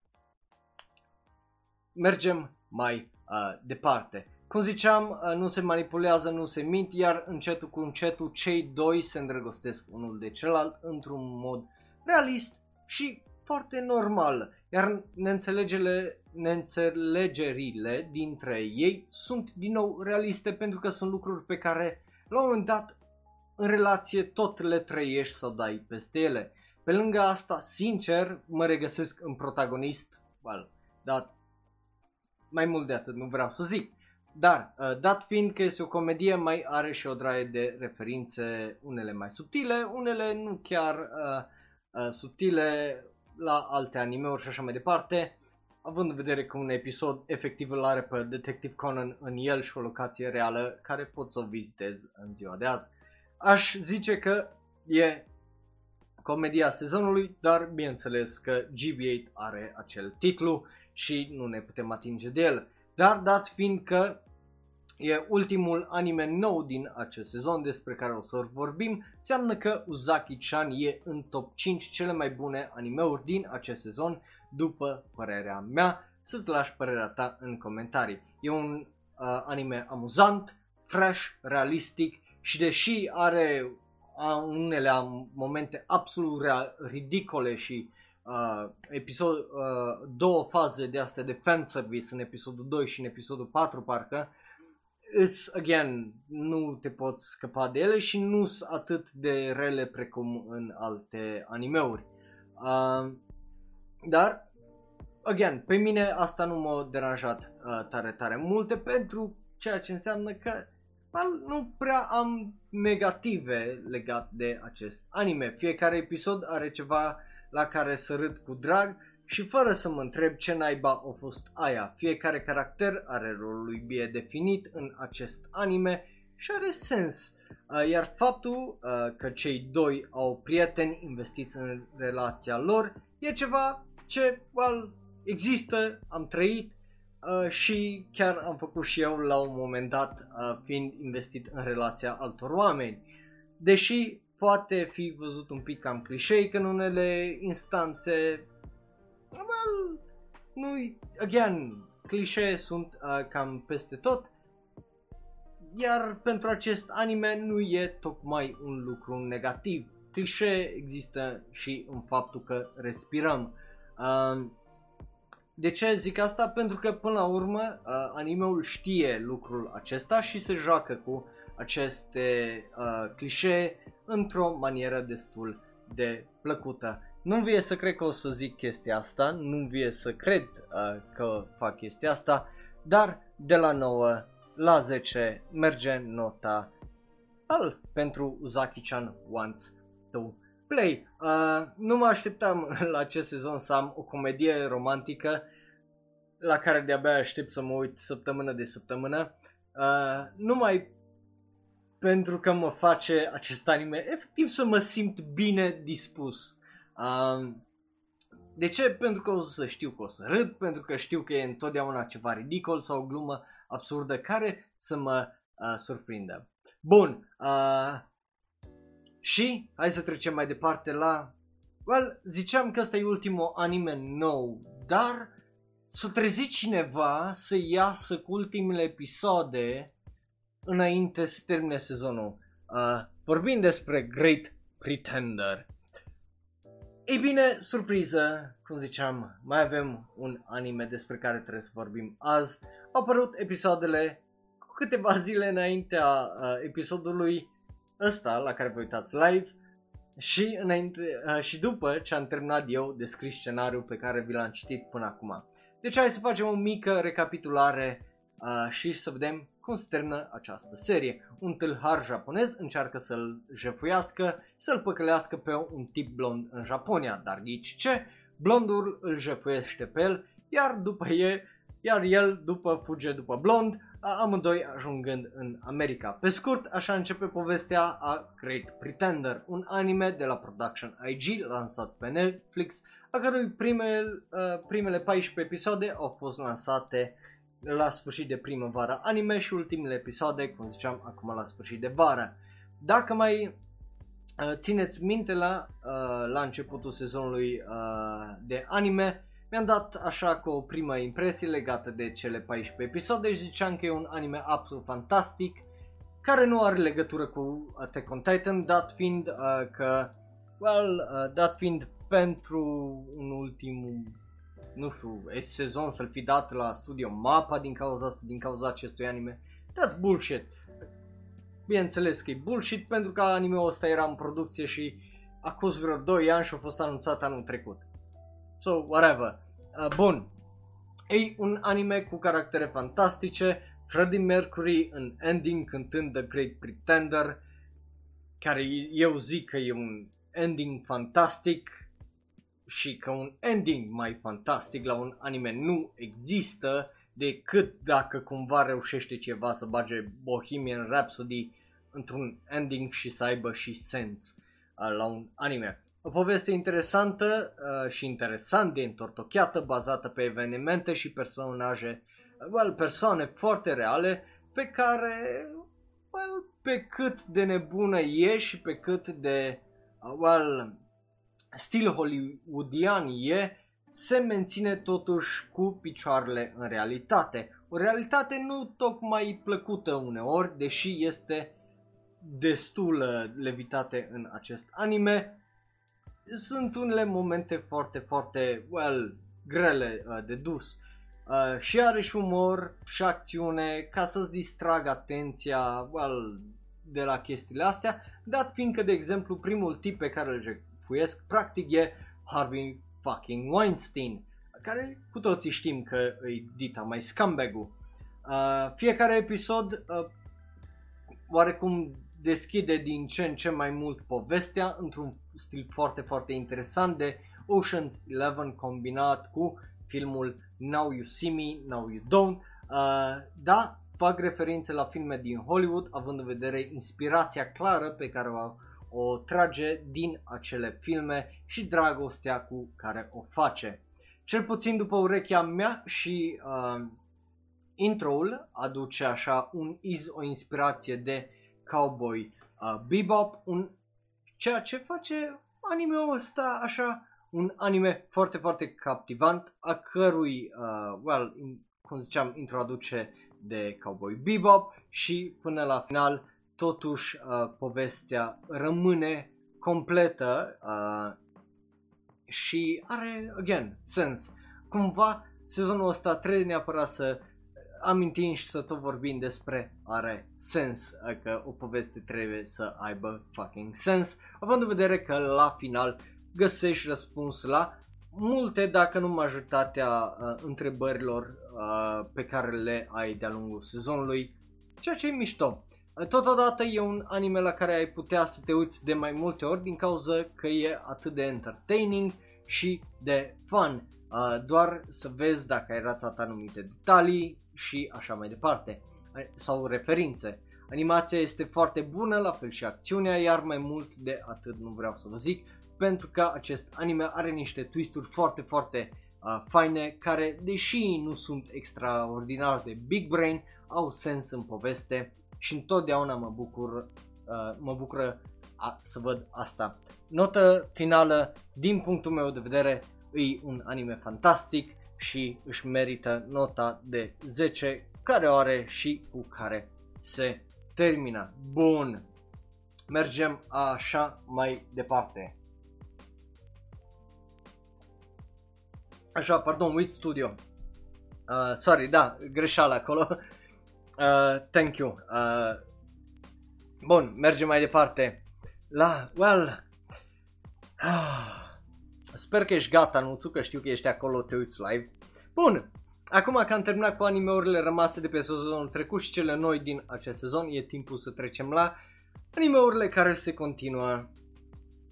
Mergem mai uh, departe. cum ziceam, uh, nu se manipulează, nu se mint, iar încetul cu încetul cei doi se îndrăgostesc unul de celălalt într-un mod realist și foarte normal. Iar neînțelegerile, neînțelegerile dintre ei sunt din nou realiste pentru că sunt lucruri pe care la un moment dat în relație tot le trăiești sau dai peste ele. Pe lângă asta, sincer, mă regăsesc în protagonist, well, dar mai mult de atât nu vreau să zic. Dar, uh, dat fiind că este o comedie, mai are și o draie de referințe, unele mai subtile, unele nu chiar uh, uh, subtile la alte animeuri și așa mai departe, având în vedere că un episod efectiv îl are pe Detective Conan în el și o locație reală care pot să o vizitez în ziua de azi. Aș zice că e comedia sezonului, dar bineînțeles că GB8 are acel titlu și nu ne putem atinge de el. Dar dat fiind că e ultimul anime nou din acest sezon despre care o să vorbim, înseamnă că Uzaki-chan e în top 5 cele mai bune animeuri din acest sezon, după părerea mea. Să-ți lași părerea ta în comentarii. E un uh, anime amuzant, fresh, realistic și deși are unele momente absolut ridicole și uh, episod, uh, două faze de astea de fanservice în episodul 2 și în episodul 4 parcă, is, again, nu te poți scăpa de ele și nu sunt atât de rele precum în alte animeuri. Uh, dar, again, pe mine asta nu m-a deranjat uh, tare, tare multe pentru ceea ce înseamnă că nu prea am negative legat de acest anime. Fiecare episod are ceva la care să râd cu drag și fără să mă întreb ce naiba a fost aia. Fiecare caracter are rolul lui bine definit în acest anime și are sens. Uh, iar faptul uh, că cei doi au prieteni investiți în relația lor e ceva ce well, există, am trăit uh, și chiar am făcut și eu la un moment dat uh, fiind investit în relația altor oameni. Deși poate fi văzut un pic cam clișeic în unele instanțe, well, nu again, clișee sunt uh, cam peste tot, iar pentru acest anime nu e tocmai un lucru negativ. Clișee există și în faptul că respirăm. Uh, de ce zic asta? Pentru că până la urmă uh, animeul știe lucrul acesta și se joacă cu aceste uh, clișee într-o manieră destul de plăcută. Nu vie să cred că o să zic chestia asta, nu vie să cred uh, că fac chestia asta, dar de la 9 la 10 merge nota al pentru Uzaki-chan Wants to Play. Uh, nu mă așteptam la acest sezon să am o comedie romantică la care de-abia aștept să mă uit săptămână de săptămână. Uh, numai pentru că mă face acest anime efectiv să mă simt bine dispus. Uh, de ce? Pentru că o să știu că o să râd, pentru că știu că e întotdeauna ceva ridicol sau o glumă absurdă care să mă uh, surprindă. Bun, uh, și hai să trecem mai departe la... Well, ziceam că ăsta e ultimul anime nou, dar s-a trezit cineva să iasă cu ultimele episoade înainte să termine sezonul. Uh, vorbim despre Great Pretender. Ei bine, surpriză, cum ziceam, mai avem un anime despre care trebuie să vorbim azi. Au apărut episoadele cu câteva zile înaintea uh, episodului ăsta la care vă uitați live și, înainte, uh, și după ce am terminat eu de scris scenariul pe care vi l-am citit până acum. Deci hai să facem o mică recapitulare uh, și să vedem cum se termină această serie. Un tâlhar japonez încearcă să-l jefuiască, să-l păcălească pe un tip blond în Japonia, dar ghici ce? Blondul îl jefuiește pe el, iar după e, iar el după fuge după blond, amândoi ajungând în America. Pe scurt, așa începe povestea a Great Pretender, un anime de la Production IG lansat pe Netflix, a cărui primele, uh, primele 14 episoade au fost lansate la sfârșit de primăvară anime și ultimele episoade, cum ziceam, acum la sfârșit de vară. Dacă mai uh, țineți minte la, uh, la începutul sezonului uh, de anime, mi-am dat așa cu o primă impresie legată de cele 14 episoade și ziceam că e un anime absolut fantastic care nu are legătură cu Attack on Titan, dat fiind uh, că, well, uh, dat fiind pentru un ultim, nu știu, sezon să-l fi dat la studio mapa din cauza asta, din cauza acestui anime. That's bullshit. Bineînțeles că e bullshit pentru că anime-ul ăsta era în producție și a fost vreo 2 ani și a fost anunțat anul trecut. So, whatever. Uh, bun. E un anime cu caractere fantastice, Freddie Mercury în ending cântând The Great Pretender, care eu zic că e un ending fantastic și că un ending mai fantastic la un anime nu există decât dacă cumva reușește ceva să bage Bohemian Rhapsody într-un ending și să aibă și sens uh, la un anime. O poveste interesantă uh, și interesant de întortocheată, bazată pe evenimente și personaje well, persoane foarte reale pe care, well, pe cât de nebună e și pe cât de, uh, well, stil hollywoodian e, se menține totuși cu picioarele în realitate. O realitate nu tocmai plăcută uneori, deși este destul levitate în acest anime. Sunt unele momente foarte, foarte, well, grele uh, de dus. Uh, și are și umor și acțiune ca să-ți distragă atenția well, de la chestiile astea, dat fiindcă, de exemplu, primul tip pe care îl jefuiesc practic e Harvey fucking Weinstein, care cu toții știm că e dita mai scumbag uh, Fiecare episod uh, oarecum deschide din ce în ce mai mult povestea într-un stil foarte, foarte interesant de Ocean's Eleven combinat cu filmul Now You See Me, Now You Don't. Uh, da, fac referințe la filme din Hollywood, având în vedere inspirația clară pe care o, o trage din acele filme și dragostea cu care o face. Cel puțin după urechea mea și uh, intro-ul aduce așa un iz, o inspirație de cowboy uh, bebop, un, ceea ce face anime-ul ăsta așa un anime foarte, foarte captivant, a cărui, uh, well, in, cum ziceam, introduce de Cowboy Bebop și până la final totuși uh, povestea rămâne completă uh, și are, again, sens. Cumva sezonul ăsta trebuie neapărat să amintim și să tot vorbim despre are sens, că o poveste trebuie să aibă fucking sens, având în vedere că la final găsești răspuns la multe, dacă nu majoritatea uh, întrebărilor uh, pe care le ai de-a lungul sezonului, ceea ce e mișto. Uh, totodată e un anime la care ai putea să te uiți de mai multe ori din cauza că e atât de entertaining și de fun. Uh, doar să vezi dacă ai ratat anumite detalii și așa mai departe. Uh, sau referințe. Animația este foarte bună, la fel și acțiunea, iar mai mult de atât nu vreau să vă zic pentru că acest anime are niște twisturi foarte, foarte uh, faine care, deși nu sunt extraordinar de big brain, au sens în poveste și întotdeauna mă bucur, uh, mă bucură a, să văd asta. Notă finală, din punctul meu de vedere, e un anime fantastic și își merită nota de 10 care o are și cu care se termină. Bun, mergem așa mai departe. Așa, pardon, Wit Studio. Uh, sorry, da, greșeală acolo. Uh, thank you. Uh, bun, mergem mai departe. La, well... Uh, sper că ești gata, nu că știu că ești acolo, te uiți live. Bun, acum că am terminat cu animeurile rămase de pe sezonul trecut și cele noi din acest sezon, e timpul să trecem la animeurile care se continuă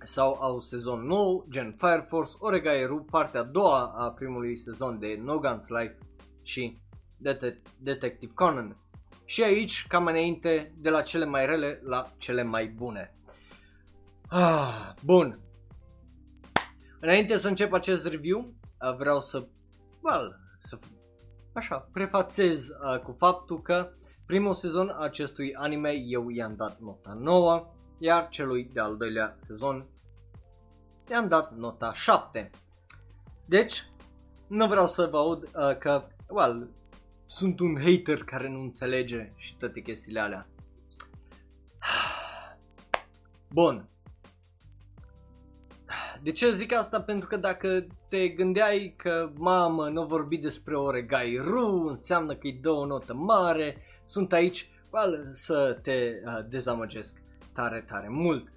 sau au sezon nou, gen Fire Force, Oregairu, partea a doua a primului sezon de No Guns Life și Det- Detective Conan. Și aici, cam înainte, de la cele mai rele la cele mai bune. Ah, bun. Înainte să încep acest review, vreau să, well, să așa, prefațez uh, cu faptul că primul sezon acestui anime eu i-am dat nota 9 iar celui de-al doilea sezon i-am dat nota 7. Deci, nu vreau să vă aud uh, că, well, sunt un hater care nu înțelege și toate chestiile alea. Bun. De ce zic asta? Pentru că dacă te gândeai că, mamă, nu vorbi despre Oregai Ru, înseamnă că îi dă o notă mare, sunt aici well, să te uh, dezamăgesc tare, tare mult.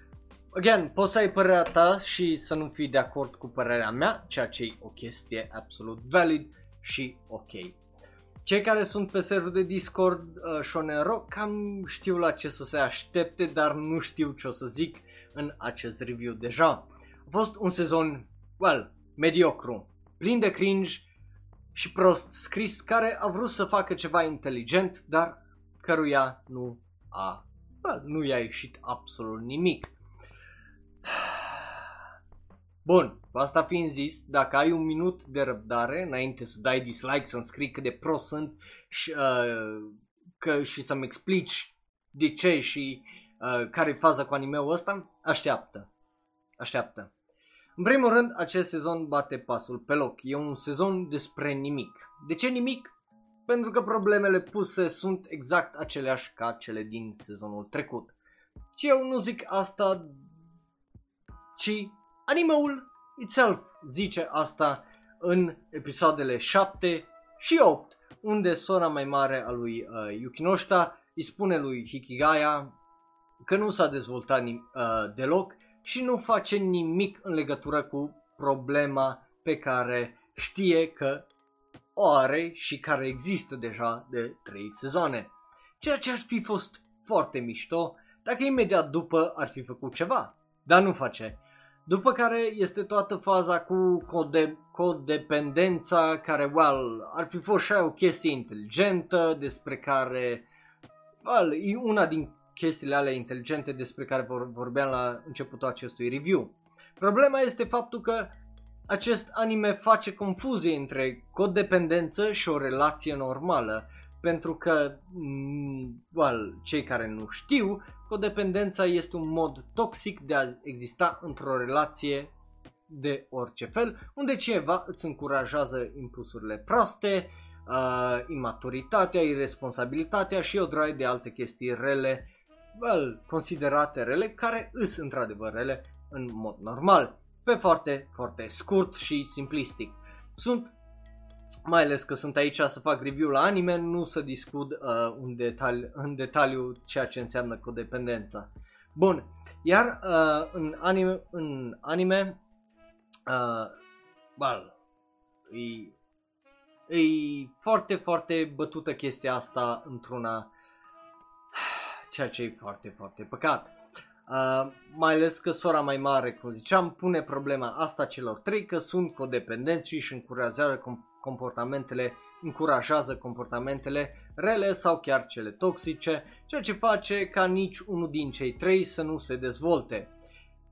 Again, poți să ai părerea ta și să nu fii de acord cu părerea mea, ceea ce e o chestie absolut valid și ok. Cei care sunt pe serverul de Discord uh, Shonero cam știu la ce să se aștepte, dar nu știu ce o să zic în acest review deja. A fost un sezon, well, mediocru, plin de cringe și prost scris, care a vrut să facă ceva inteligent, dar căruia nu a, well, nu i-a ieșit absolut nimic. Bun, cu asta fiind zis, dacă ai un minut de răbdare înainte să dai dislike, să-mi scrii cât de prost sunt și, uh, că, și să-mi explici de ce și uh, care e faza cu animeul ăsta, așteaptă. Așteaptă. În primul rând, acest sezon bate pasul pe loc. E un sezon despre nimic. De ce nimic? Pentru că problemele puse sunt exact aceleași ca cele din sezonul trecut. Și eu nu zic asta, ci Animeul itself zice asta în episoadele 7 și 8, unde sora mai mare a lui uh, Yukinoshita îi spune lui Hikigaya că nu s-a dezvoltat uh, deloc și nu face nimic în legătură cu problema pe care știe că o are și care există deja de 3 sezoane. Ceea ce ar fi fost foarte mișto dacă imediat după ar fi făcut ceva, dar nu face. După care este toată faza cu code, codependența care, well, ar fi fost și o chestie inteligentă despre care, well, e una din chestiile alea inteligente despre care vorbeam la începutul acestui review. Problema este faptul că acest anime face confuzie între codependență și o relație normală, pentru că, mm, well, cei care nu știu, Codependența este un mod toxic de a exista într-o relație de orice fel, unde cineva îți încurajează impulsurile proaste, uh, imaturitatea, irresponsabilitatea și o droaie de alte chestii rele, well, considerate rele, care îs într-adevăr rele în mod normal, pe foarte, foarte scurt și simplistic. Sunt mai ales că sunt aici să fac review la anime, nu să discut uh, un detali- în detaliu ceea ce înseamnă codependența. Bun, iar uh, în anime, în anime uh, well, e, e foarte, foarte bătută chestia asta într-una, ceea ce e foarte, foarte păcat. Uh, mai ales că sora mai mare, cum ziceam, pune problema asta celor trei că sunt codependenți și își încurajează comportamentele, încurajează comportamentele rele sau chiar cele toxice, ceea ce face ca nici unul din cei trei să nu se dezvolte.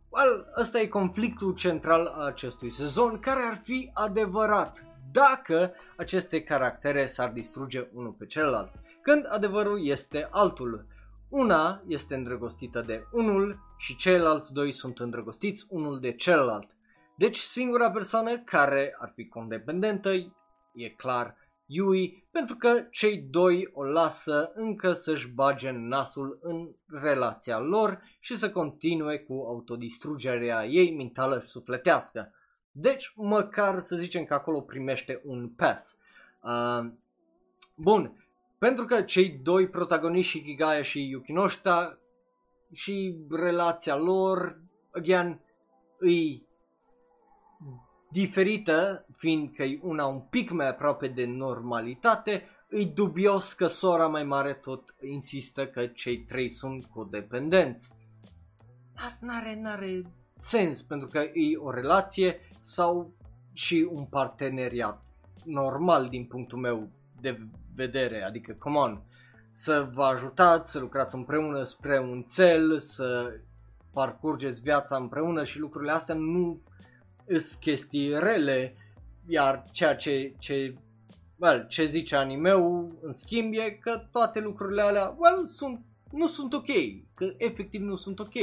Well, ăsta e conflictul central al acestui sezon, care ar fi adevărat dacă aceste caractere s-ar distruge unul pe celălalt, când adevărul este altul. Una este îndrăgostită de unul și ceilalți doi sunt îndrăgostiți unul de celălalt. Deci singura persoană care ar fi condependentă e clar Yui, pentru că cei doi o lasă încă să-și bage nasul în relația lor și să continue cu autodistrugerea ei mentală și sufletească. Deci, măcar să zicem că acolo primește un pass. Uh, bun, pentru că cei doi protagoniști, Hikigaya și Yukinoshita, și relația lor, again, îi diferită, fiindcă e una un pic mai aproape de normalitate, îi dubios că sora mai mare tot insistă că cei trei sunt codependenți. Dar n-are, n-are sens, pentru că e o relație sau și un parteneriat normal din punctul meu de vedere, adică, come on, să vă ajutați, să lucrați împreună spre un cel, să parcurgeți viața împreună și lucrurile astea nu îs chestii rele, iar ceea ce, ce, well, ce zice animeul în schimb e că toate lucrurile alea well, sunt, nu sunt ok, că efectiv nu sunt ok.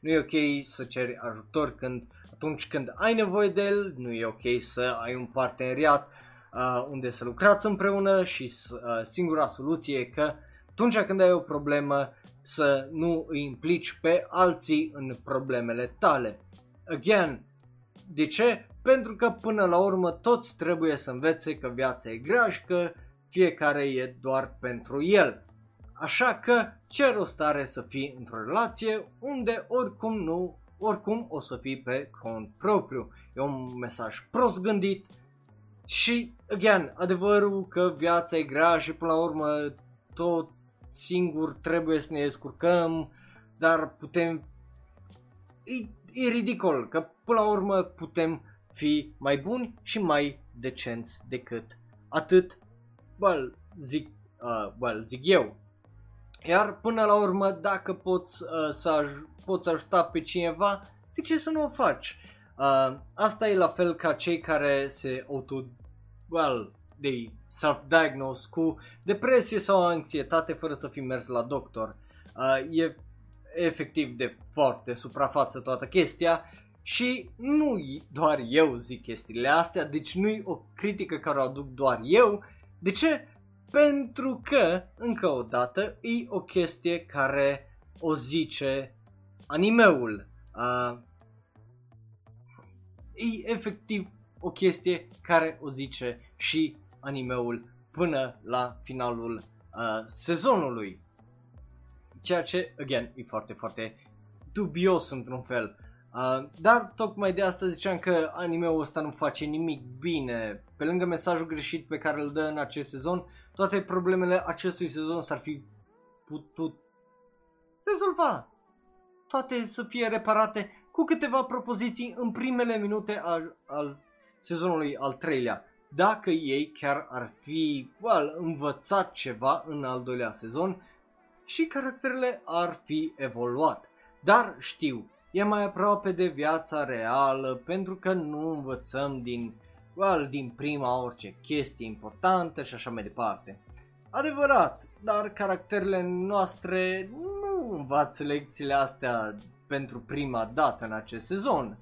Nu e ok să ceri ajutor când, atunci când ai nevoie de el, nu e ok să ai un parteneriat uh, unde să lucrați împreună și uh, singura soluție e că atunci când ai o problemă să nu îi implici pe alții în problemele tale. Again, de ce? Pentru că până la urmă toți trebuie să învețe că viața e grea și că fiecare e doar pentru el. Așa că ce rost are să fii într-o relație unde oricum nu, oricum o să fii pe cont propriu. E un mesaj prost gândit și, again, adevărul că viața e grea și până la urmă tot singur trebuie să ne descurcăm, dar putem... E, e ridicol că până la urmă putem fi mai buni și mai decenți decât atât, well, zic, uh, well, zic eu. Iar până la urmă, dacă poți, uh, să aj- poți ajuta pe cineva, de ce să nu o faci? Uh, asta e la fel ca cei care se auto, well, they self-diagnose cu depresie sau anxietate fără să fi mers la doctor. Uh, e efectiv de foarte suprafață toată chestia și nu doar eu zic chestiile astea, deci nu e o critică care o aduc doar eu. De ce? Pentru că, încă o dată, e o chestie care o zice animeul. Uh, e efectiv o chestie care o zice și animeul până la finalul uh, sezonului. Ceea ce, again, e foarte, foarte dubios într-un fel. Uh, dar tocmai de asta ziceam că animeul ăsta nu face nimic bine. Pe lângă mesajul greșit pe care îl dă în acest sezon, toate problemele acestui sezon s-ar fi putut rezolva. Toate să fie reparate cu câteva propoziții în primele minute al, al sezonului al treilea. Dacă ei chiar ar fi well, învățat ceva în al doilea sezon și caracterele ar fi evoluat. Dar știu, e mai aproape de viața reală pentru că nu învățăm din, well, din prima orice chestie importantă și așa mai departe. Adevărat, dar caracterele noastre nu învață lecțiile astea pentru prima dată în acest sezon,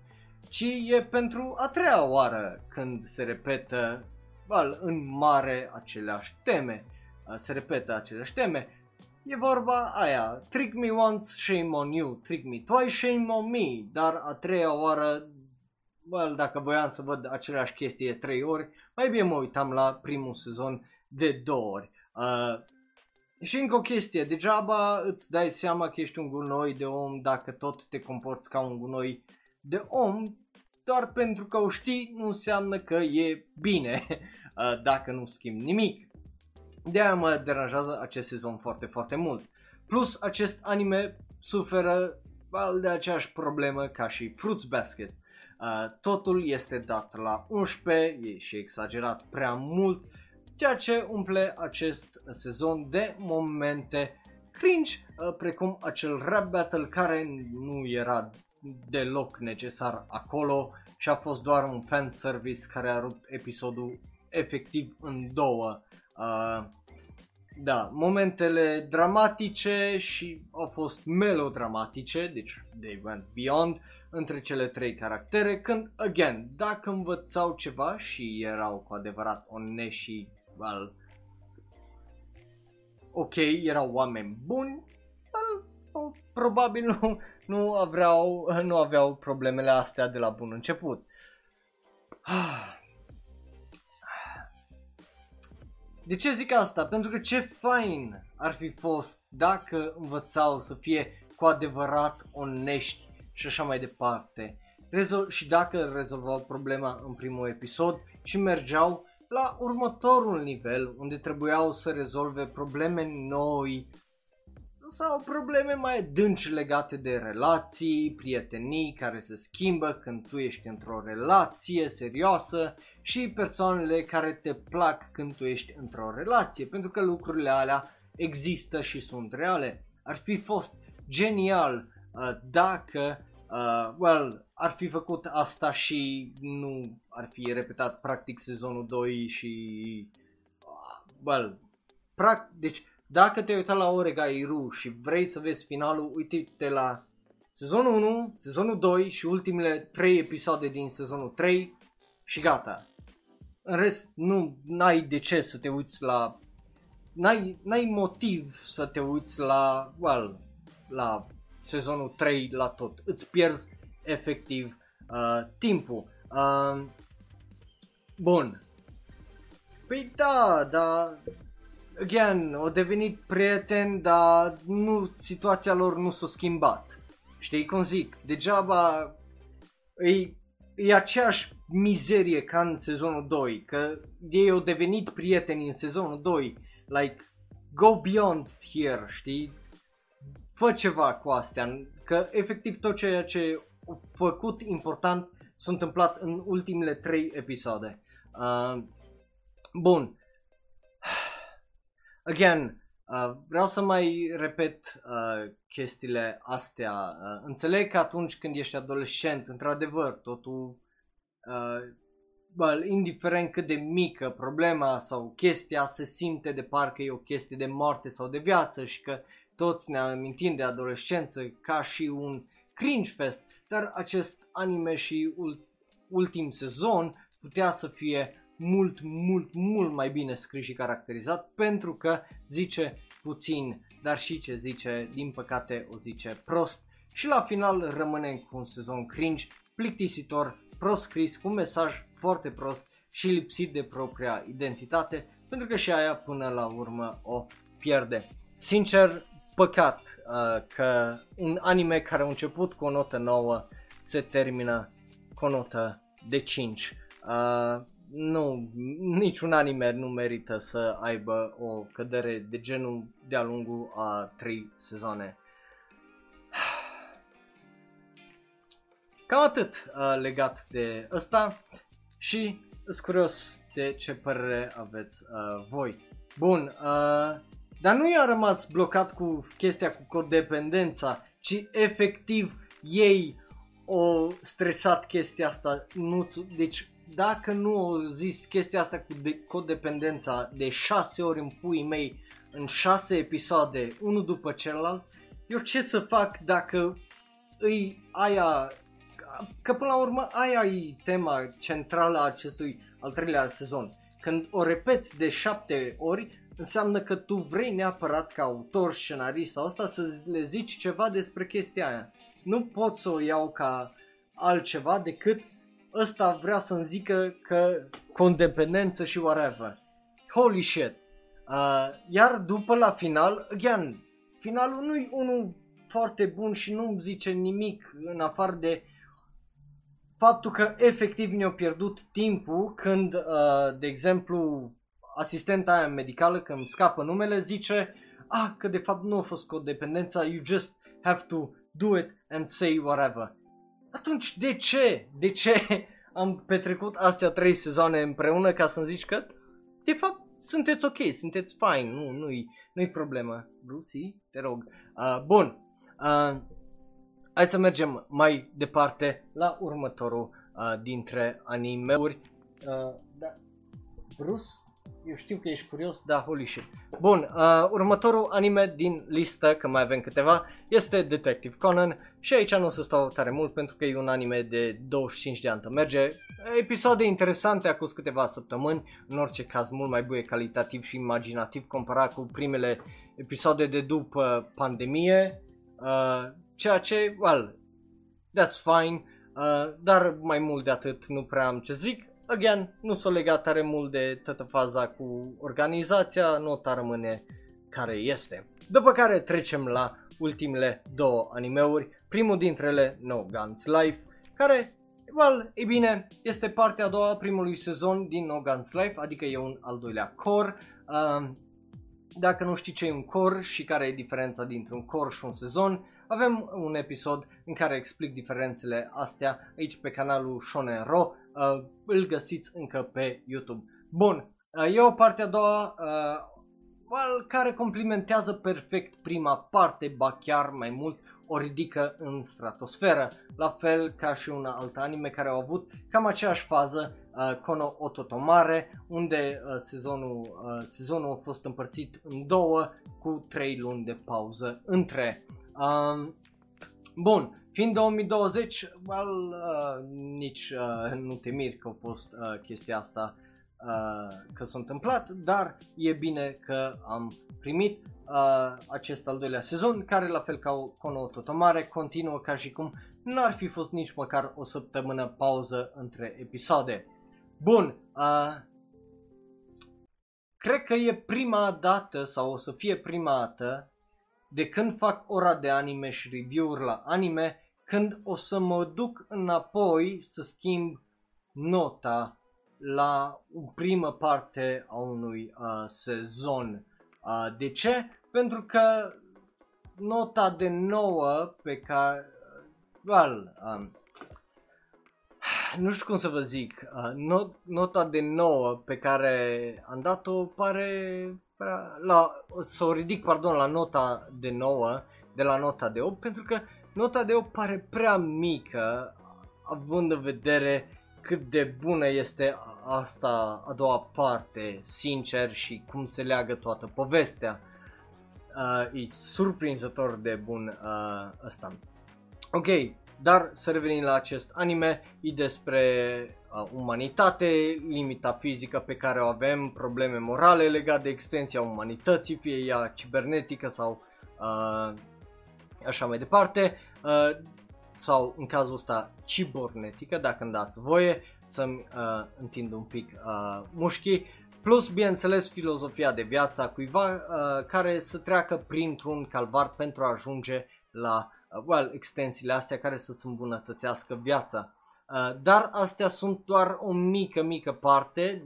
ci e pentru a treia oară când se repetă well, în mare aceleași teme. Se repetă aceleași teme E vorba aia, trick me once, shame on you, trick me twice, shame on me, dar a treia oară, well, dacă voiam să văd aceleași chestii de trei ori, mai bine mă uitam la primul sezon de două ori. Uh, și încă o chestie, degeaba îți dai seama că ești un gunoi de om dacă tot te comporți ca un gunoi de om, doar pentru că o știi nu înseamnă că e bine uh, dacă nu schimbi nimic. De aia mă deranjează acest sezon foarte, foarte mult. Plus, acest anime suferă de aceeași problemă ca și Fruits Basket. Uh, totul este dat la 11, e și exagerat prea mult, ceea ce umple acest sezon de momente cringe, uh, precum acel rap battle care nu era deloc necesar acolo și a fost doar un fan service care a rupt episodul efectiv în două. Uh, da, momentele dramatice și au fost melodramatice, deci they went beyond între cele trei caractere, când, again, dacă învățau ceva și erau cu adevărat onești și, well, ok, erau oameni buni, well, probabil nu, nu, aveau, nu aveau problemele astea de la bun început. Ah. De ce zic asta? Pentru că ce fain ar fi fost dacă învățau să fie cu adevărat onești și așa mai departe. Rezol- și dacă rezolvau problema în primul episod și mergeau la următorul nivel unde trebuiau să rezolve probleme noi sau probleme mai adânci legate de relații, prietenii care se schimbă când tu ești într-o relație serioasă și persoanele care te plac când tu ești într-o relație, pentru că lucrurile alea există și sunt reale. Ar fi fost genial uh, dacă, uh, well, ar fi făcut asta și nu ar fi repetat practic sezonul 2 și, uh, well, practic, deci dacă te-ai uitat la Orega Iru și vrei să vezi finalul, uite-te la sezonul 1, sezonul 2 și ultimele 3 episoade din sezonul 3 și gata. în rest nu ai de ce să te uiți la n-ai, n-ai motiv să te uiți la well, la sezonul 3 la tot. Îți pierzi efectiv uh, timpul. Uh, bun. Păi da, da, again, au devenit prieteni, dar nu, situația lor nu s-a schimbat. Știi cum zic? Degeaba e, e aceeași mizerie ca în sezonul 2, că ei au devenit prieteni în sezonul 2, like, go beyond here, știi? Fă ceva cu astea, că efectiv tot ceea ce a făcut important s-a întâmplat în ultimele 3 episoade. Uh, bun. Again, uh, vreau să mai repet uh, chestiile astea. Uh, înțeleg că atunci când ești adolescent, într-adevăr, totul, uh, well, indiferent cât de mică problema sau chestia, se simte de parcă e o chestie de moarte sau de viață și că toți ne amintim de adolescență ca și un cringe fest, dar acest anime și ultim sezon putea să fie mult, mult, mult mai bine scris și caracterizat pentru că zice puțin, dar și ce zice, din păcate o zice prost și la final rămânem cu un sezon cringe, plictisitor, prost scris, cu un mesaj foarte prost și lipsit de propria identitate, pentru că și aia până la urmă o pierde. Sincer, păcat uh, că un anime care a început cu o notă nouă se termină cu o notă de 5. Uh, nu, niciun anime nu merită să aibă o cădere de genul de-a lungul a 3 sezoane. Cam atât uh, legat de ăsta și sunt curios de ce părere aveți uh, voi. Bun, uh, dar nu i-a rămas blocat cu chestia cu codependența, ci efectiv ei o stresat chestia asta. Nu, deci dacă nu au zis chestia asta cu de- codependența de șase ori în puii mei, în șase episoade, unul după celălalt, eu ce să fac dacă îi aia, că până la urmă aia e tema centrală a acestui al treilea sezon. Când o repeți de șapte ori, înseamnă că tu vrei neapărat ca autor, scenarist sau asta să le zici ceva despre chestia aia. Nu pot să o iau ca altceva decât ăsta vrea să-mi zică că condependență și whatever. Holy shit. Uh, iar după la final, again, finalul nu e unul foarte bun și nu zice nimic în afară de faptul că efectiv ne-au pierdut timpul când, uh, de exemplu, asistenta aia medicală, când îmi scapă numele, zice ah, că de fapt nu a fost codependența, you just have to do it and say whatever. Atunci de ce? De ce am petrecut astea trei sezoane împreună ca să-mi zici că de fapt sunteți ok, sunteți fine, nu, nu-i, nu-i problemă. Lucy, te rog. Uh, bun, uh, hai să mergem mai departe la următorul uh, dintre animeuri. Uh, da. Bruce? Eu știu că ești curios, da, holy shit. Bun, uh, următorul anime din listă, că mai avem câteva, este Detective Conan și aici nu o să stau tare mult pentru că e un anime de 25 de ani. Merge episoade interesante acum câteva săptămâni, în orice caz mult mai bune calitativ și imaginativ comparat cu primele episoade de după pandemie, uh, ceea ce, well, that's fine, uh, dar mai mult de atât nu prea am ce zic again, nu s-o legat tare mult de toată faza cu organizația, nota rămâne care este. După care trecem la ultimele două animeuri, primul dintre ele No Guns Life, care, well, e bine, este partea a doua primului sezon din No Guns Life, adică e un al doilea core. Uh, dacă nu știi ce e un core și care e diferența dintre un core și un sezon, avem un episod în care explic diferențele astea aici pe canalul Shonen Ro, uh, îl găsiți încă pe YouTube. Bun, uh, e o parte a doua uh, well, care complimentează perfect prima parte, ba chiar mai mult o ridică în stratosferă, la fel ca și un alt anime care au avut cam aceeași fază, uh, Kono Ototomare, unde uh, sezonul, uh, sezonul a fost împărțit în două cu trei luni de pauză între. Um, bun, fiind 2020, well, uh, nici uh, nu te mir că a fost uh, chestia asta uh, că s-a întâmplat, dar e bine că am primit uh, acest al doilea sezon, care la fel ca o Kono Totomare continuă ca și cum n-ar fi fost nici măcar o săptămână pauză între episoade. Bun, uh, cred că e prima dată sau o să fie prima dată de când fac ora de anime și review-uri la anime, când o să mă duc înapoi să schimb nota la o primă parte a unui uh, sezon. Uh, de ce? Pentru că nota de 9 pe care... Well, um, nu știu cum să vă zic, uh, not, nota de 9 pe care am dat-o pare la, să o ridic, pardon, la nota de 9 de la nota de 8 pentru că nota de 8 pare prea mică având în vedere cât de bună este asta a doua parte, sincer, și cum se leagă toată povestea. Uh, e surprinzător de bun uh, ăsta. Ok, dar să revenim la acest anime, e despre uh, umanitate, limita fizică pe care o avem, probleme morale legate de extensia umanității, fie ea cibernetică sau uh, așa mai departe, uh, sau în cazul ăsta cibernetică, dacă îmi dați voie să-mi uh, întind un pic uh, mușchii, plus bineînțeles filozofia de viață a cuiva uh, care să treacă printr-un calvar pentru a ajunge la uh, well, extensiile astea care să-ți îmbunătățească viața. Uh, dar astea sunt doar o mică, mică parte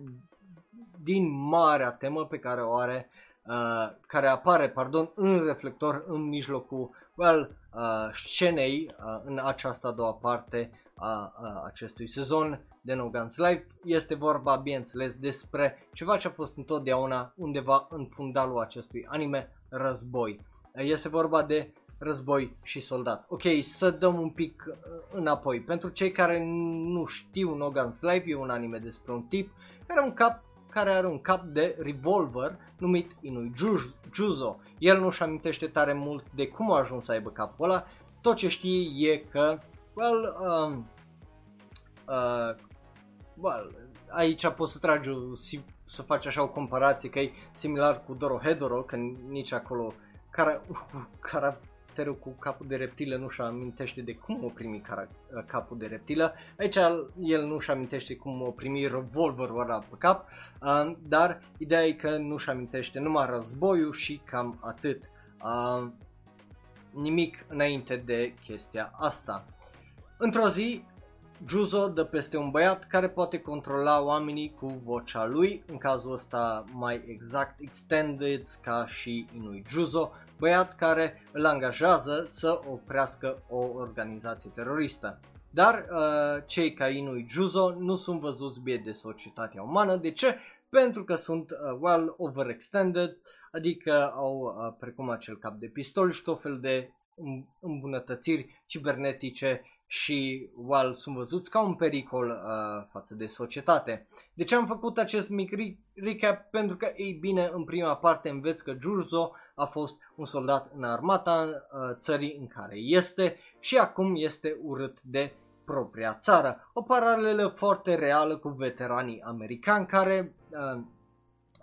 din marea temă pe care o are, uh, care apare, pardon, în reflector în mijlocul, well, uh, scenei uh, în această a doua parte a, a acestui sezon de No Guns Life. Este vorba, bineînțeles, despre ceva ce a fost întotdeauna undeva în fundalul acestui anime, război. Este vorba de război și soldați. Ok, să dăm un pic uh, înapoi. Pentru cei care nu știu No Guns Life, e un anime despre un tip care are un cap care are un cap de revolver numit Inui Juzo. El nu-și amintește tare mult de cum a ajuns să aibă capul ăla, tot ce știe e că, well, um, uh, well aici poți să tragi, o, să faci așa o comparație că e similar cu Dorohedoro, că nici acolo care, care caracterul cu capul de reptilă nu-și amintește de cum o primi cara- capul de reptilă. Aici el nu-și amintește cum o primi revolverul ăla pe cap, uh, dar ideea e că nu-și amintește numai războiul și cam atât. Uh, nimic înainte de chestia asta. Într-o zi, Juzo dă peste un băiat care poate controla oamenii cu vocea lui, în cazul ăsta mai exact Extended ca și Inui Juzo, băiat care îl angajează să oprească o organizație teroristă. Dar uh, cei ca Inui Juzo nu sunt văzuți bine de societatea umană. De ce? Pentru că sunt uh, well overextended, adică au uh, precum acel cap de pistol și tot fel de îmbunătățiri cibernetice și well, sunt văzuți ca un pericol uh, față de societate. De ce am făcut acest mic recap? Pentru că, ei bine, în prima parte înveți că Jurzo a fost un soldat în armata uh, țării în care este și acum este urât de propria țară. O paralelă foarte reală cu veteranii americani care, uh,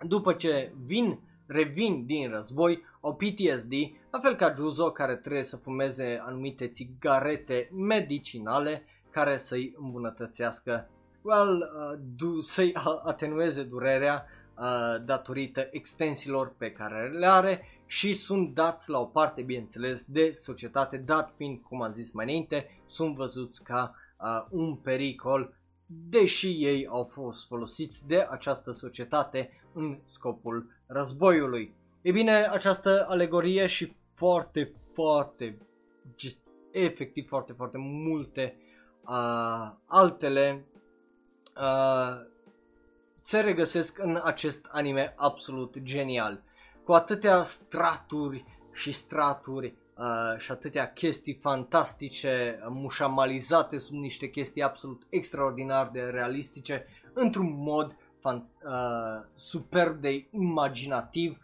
după ce vin, revin din război, au PTSD, la fel ca Juzo care trebuie să fumeze anumite țigarete medicinale care să-i îmbunătățească, well, uh, du- să-i atenueze durerea uh, datorită extensiilor pe care le are și sunt dați la o parte, bineînțeles, de societate, dat fiind, cum am zis mai înainte, sunt văzuți ca uh, un pericol, deși ei au fost folosiți de această societate în scopul războiului. E bine, această alegorie și foarte, foarte, just, efectiv foarte, foarte multe uh, altele uh, se regăsesc în acest anime absolut genial. Cu atâtea straturi și straturi uh, și atâtea chestii fantastice, mușamalizate sub niște chestii absolut extraordinar de realistice, într-un mod fan, uh, superb de imaginativ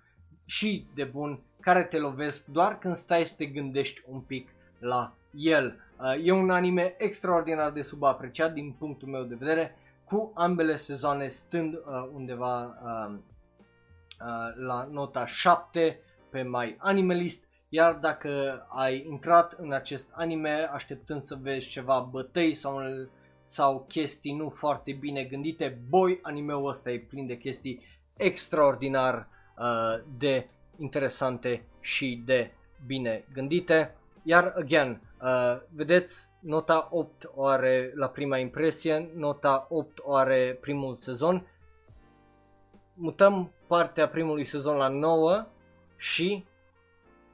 și de bun care te lovesc doar când stai să te gândești un pic la el. Uh, e un anime extraordinar de subapreciat din punctul meu de vedere, cu ambele sezoane stând uh, undeva uh, uh, la nota 7 pe My Animalist, iar dacă ai intrat în acest anime așteptând să vezi ceva bătăi sau, sau chestii nu foarte bine gândite, boy, animeul ăsta e plin de chestii extraordinar uh, de interesante și de bine gândite. Iar, again, uh, vedeți, nota 8 o are la prima impresie, nota 8 o are primul sezon. Mutăm partea primului sezon la 9 și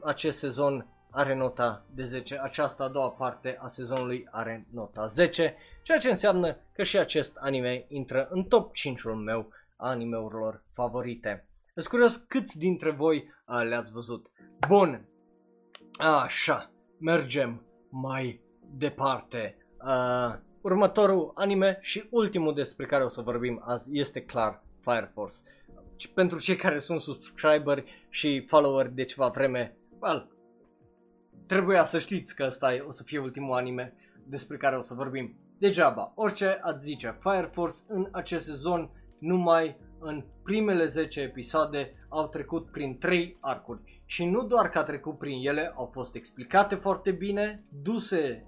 acest sezon are nota de 10. Această a doua parte a sezonului are nota 10, ceea ce înseamnă că și acest anime intră în top 5-ul meu a animeurilor favorite. Sunt curios câți dintre voi uh, le-ați văzut. Bun, așa, mergem mai departe. Uh, următorul anime și ultimul despre care o să vorbim azi este clar Fire Force. Pentru cei care sunt subscriberi și followeri de ceva vreme, well, trebuia să știți că ăsta o să fie ultimul anime despre care o să vorbim. Degeaba, orice ați zice, Fire Force în acest sezon numai în primele 10 episoade au trecut prin 3 arcuri. Și nu doar că a trecut prin ele, au fost explicate foarte bine, duse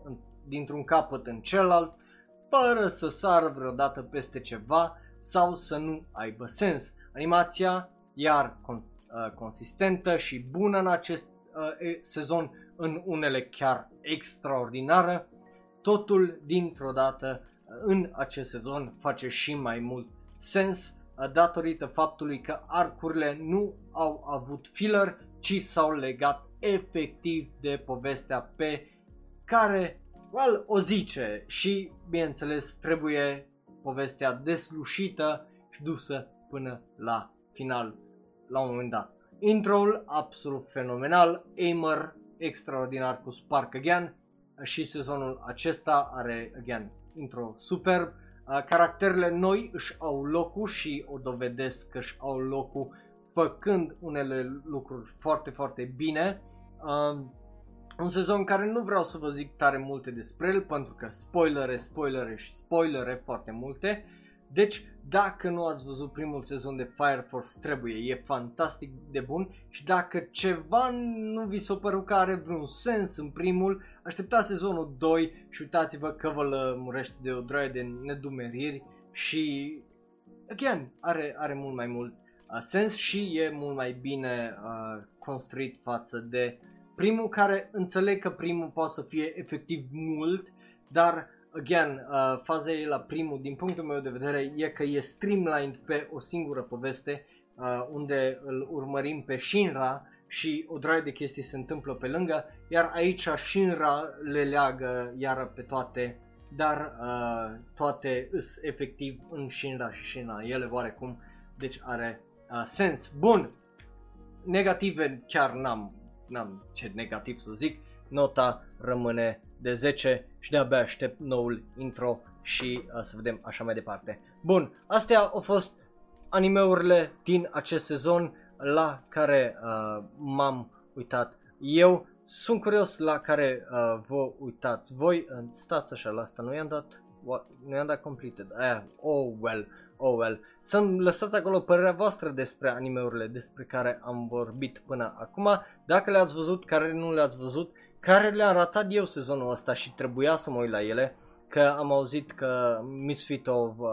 dintr-un capăt în celălalt, fără să sară vreodată peste ceva sau să nu aibă sens. Animația, iar cons- uh, consistentă și bună în acest uh, sezon, în unele chiar extraordinară, totul dintr-o dată uh, în acest sezon face și mai mult sens datorită faptului că arcurile nu au avut filler, ci s-au legat efectiv de povestea pe care well, o zice și, bineînțeles, trebuie povestea deslușită și dusă până la final, la un moment dat. Intro-ul absolut fenomenal, Aimer extraordinar cu Spark Again și sezonul acesta are, again, intro superb Caracterele noi își au locul și o dovedesc că își au locul făcând unele lucruri foarte, foarte bine. Un sezon care nu vreau să vă zic tare multe despre el pentru că spoilere, spoilere și spoilere foarte multe. Deci, dacă nu ați văzut primul sezon de Fire Force, trebuie, e fantastic de bun și dacă ceva nu vi s-a părut că are vreun sens în primul, așteptați sezonul 2 și uitați-vă că vă lămurește de o droaie de nedumeriri și, again, are, are mult mai mult uh, sens și e mult mai bine uh, construit față de primul care înțeleg că primul poate să fie efectiv mult, dar again, uh, faza e la primul, din punctul meu de vedere, e că e streamlined pe o singură poveste, uh, unde îl urmărim pe Shinra și o draie de chestii se întâmplă pe lângă, iar aici Shinra le leagă iară pe toate, dar uh, toate îs efectiv în Shinra și Shinra, ele oarecum, deci are uh, sens. Bun, negative chiar n-am, n-am ce negativ să zic, nota rămâne de 10 și de-abia aștept noul intro și uh, să vedem așa mai departe. Bun, astea au fost animeurile din acest sezon la care uh, m-am uitat eu. Sunt curios la care uh, vă uitați voi. Stați așa la asta, nu i-am dat, what, nu i-am dat completed. Eh, oh well, oh well. Să-mi lăsați acolo părerea voastră despre animeurile despre care am vorbit până acum. Dacă le-ați văzut, care nu le-ați văzut, care le-am ratat eu sezonul ăsta și trebuia să mă uit la ele, că am auzit că Misfit of uh,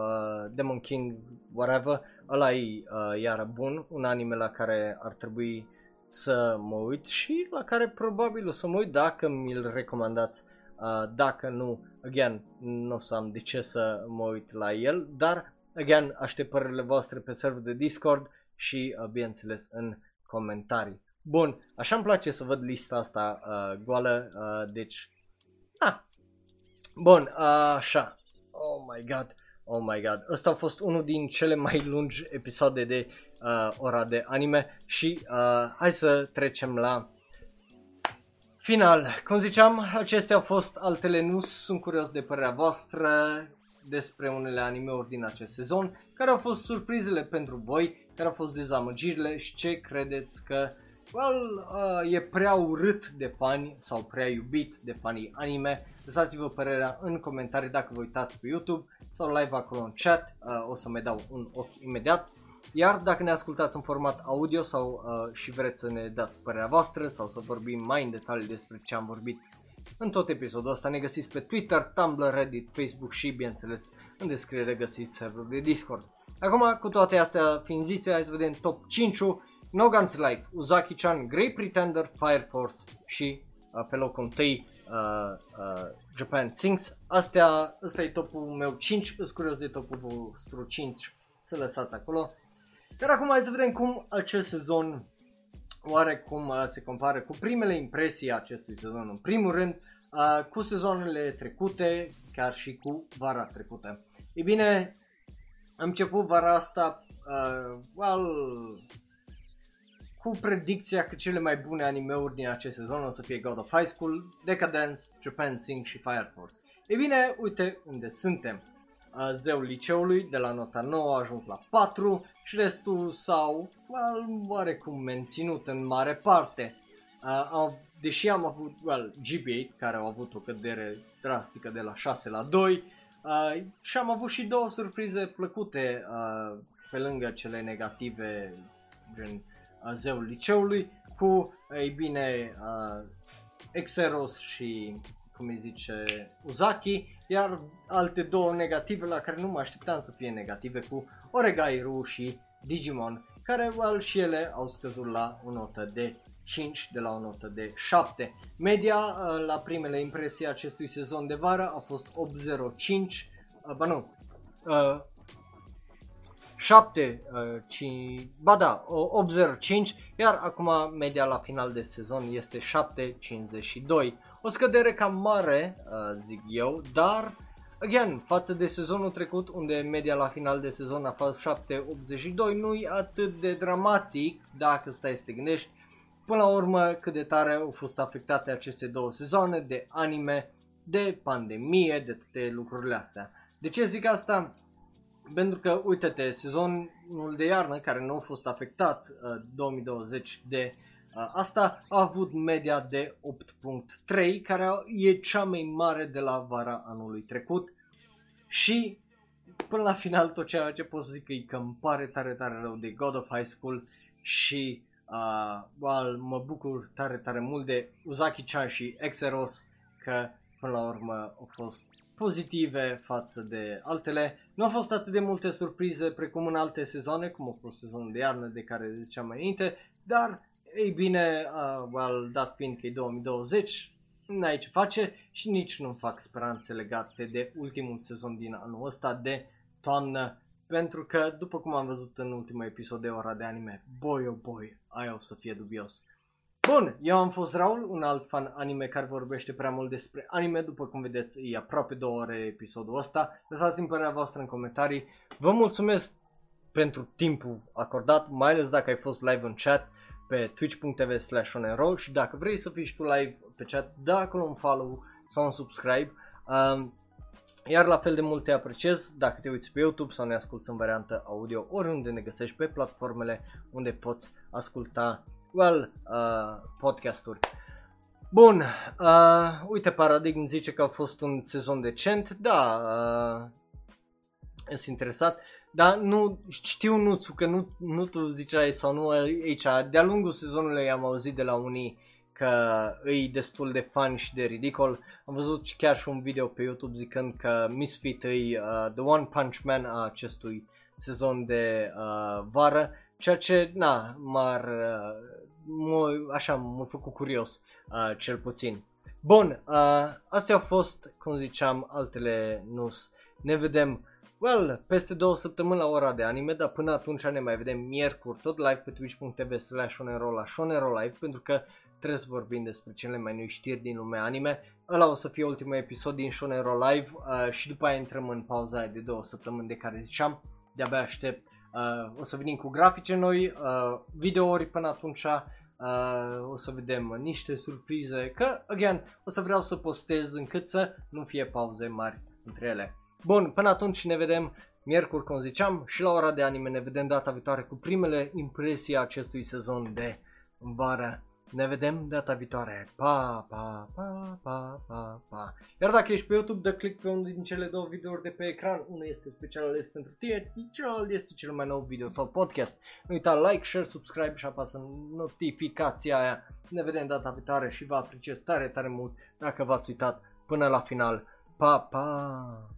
Demon King, whatever, ăla e uh, iară bun, un anime la care ar trebui să mă uit și la care probabil o să mă uit dacă mi-l recomandați. Uh, dacă nu, again, nu o să am de ce să mă uit la el, dar, again, aștept părerile voastre pe server de Discord și, uh, bineînțeles, în comentarii. Bun, așa îmi place să văd lista asta uh, goală, uh, deci... Ah. Bun, uh, așa. Oh my god, oh my god. Ăsta a fost unul din cele mai lungi episoade de uh, ora de anime și uh, hai să trecem la final. Cum ziceam, acestea au fost altele nu sunt curios de părerea voastră despre unele animeuri din acest sezon, care au fost surprizele pentru voi, care au fost dezamăgirile și ce credeți că well, uh, e prea urât de fani sau prea iubit de fanii anime lăsați-vă părerea în comentarii dacă vă uitați pe YouTube sau live acolo în chat, uh, o să mai dau un ochi imediat. Iar dacă ne ascultați în format audio sau uh, și vreți să ne dați părerea voastră sau să vorbim mai în detaliu despre ce am vorbit în tot episodul ăsta, ne găsiți pe Twitter, Tumblr, Reddit, Facebook și, bineînțeles, în descriere găsiți serverul de Discord. Acum, cu toate astea fiind zise, hai să vedem top 5-ul. No Guns Life, Uzaki-chan, Great Pretender, Fire Force și uh, pe locul 1 uh, uh, Japan Sings. Astea, ăsta e topul meu 5, îs curios de topul vostru 5 să lăsați acolo. Dar acum hai să vedem cum acest sezon oarecum uh, se compară cu primele impresii acestui sezon. În primul rând, uh, cu sezoanele trecute, chiar și cu vara trecută. E bine, am început vara asta, uh, well, cu predicția că cele mai bune animeuri din acest sezon o să fie God of High School, Decadence, Japan Sing și Fire Force. E bine, uite unde suntem. Uh, zeul liceului de la nota 9 a ajuns la 4 și restul s-au well, oarecum menținut în mare parte. Uh, au, deși am avut well, GB8 care au avut o cădere drastică de la 6 la 2 uh, și am avut și două surprize plăcute uh, pe lângă cele negative gen uh, zeul liceului cu, ei bine, uh, Exeros și cum îi zice Uzaki, iar alte două negative la care nu mă așteptam să fie negative cu Oregairu și Digimon, care well, și ele au scăzut la o notă de 5 de la o notă de 7. Media uh, la primele impresii acestui sezon de vară a fost 805, uh, ba nu, uh, 7, uh, 5, ba da, 805, iar acum media la final de sezon este 752. O scădere cam mare, uh, zic eu, dar, again, față de sezonul trecut, unde media la final de sezon a fost 782, nu e atât de dramatic, dacă stai să te gândești, până la urmă cât de tare au fost afectate aceste două sezoane de anime, de pandemie, de toate lucrurile astea. De ce zic asta? Pentru că, uite-te, sezonul de iarnă care nu a fost afectat uh, 2020 de uh, asta a avut media de 8.3 care e cea mai mare de la vara anului trecut și până la final tot ceea ce pot să zic e că îmi pare tare tare rău de God of High School și uh, well, mă bucur tare tare mult de Uzaki-chan și Exeros că până la urmă au fost pozitive față de altele. Nu au fost atât de multe surprize precum în alte sezoane, cum a fost sezonul de iarnă de care ziceam mai înainte, dar ei bine, uh, well, dat fiind că e 2020, n-ai ce face și nici nu fac speranțe legate de ultimul sezon din anul ăsta de toamnă, pentru că, după cum am văzut în ultimul episod de ora de anime, boy oh boy, aia o să fie dubios. Bun, eu am fost Raul, un alt fan anime care vorbește prea mult despre anime, după cum vedeți, e aproape două ore episodul ăsta. Lăsați-mi părerea voastră în comentarii. Vă mulțumesc pentru timpul acordat, mai ales dacă ai fost live în chat pe twitch.tv slash și dacă vrei să fii și tu live pe chat, da acolo un follow sau un subscribe. Um, iar la fel de mult te apreciez dacă te uiți pe YouTube sau ne asculti în variantă audio oriunde ne găsești pe platformele unde poți asculta well, uh, podcasturi. Bun, uh, uite, Paradigm zice că a fost un sezon decent, da, uh, sunt interesat, dar nu știu Nuțu, că nu, nu tu ziceai sau nu aici, de-a lungul sezonului am auzit de la unii că e destul de fun și de ridicol. Am văzut chiar și un video pe YouTube zicând că Misfit e uh, The One Punch Man a acestui sezon de uh, vară, ceea ce, na, m-ar, uh, mă, așa, m-a făcut curios, uh, cel puțin. Bun, uh, astea au fost, cum ziceam, altele news. Ne vedem, well, peste două săptămâni la ora de anime, dar până atunci ne mai vedem miercuri, tot live pe twitch.tv slash la Shonero Live, pentru că trebuie să vorbim despre cele mai noi știri din lumea anime. Ăla o să fie ultimul episod din Shonero Live uh, și după aia intrăm în pauza de două săptămâni de care ziceam. De-abia aștept Uh, o să venim cu grafice noi, uh, videouri până atunci, uh, o să vedem niște surprize, că, again, o să vreau să postez încât să nu fie pauze mari între ele. Bun, până atunci ne vedem miercuri, cum ziceam, și la ora de anime ne vedem data viitoare cu primele impresii acestui sezon de vară. Ne vedem data viitoare. Pa, pa, pa, pa, pa, pa. Iar dacă ești pe YouTube, dă click pe unul din cele două videouri de pe ecran. Unul este special ales pentru tine, celălalt este cel mai nou video sau podcast. Nu uita like, share, subscribe și apasă notificația aia. Ne vedem data viitoare și vă apreciez tare, tare mult dacă v-ați uitat până la final. Pa, pa!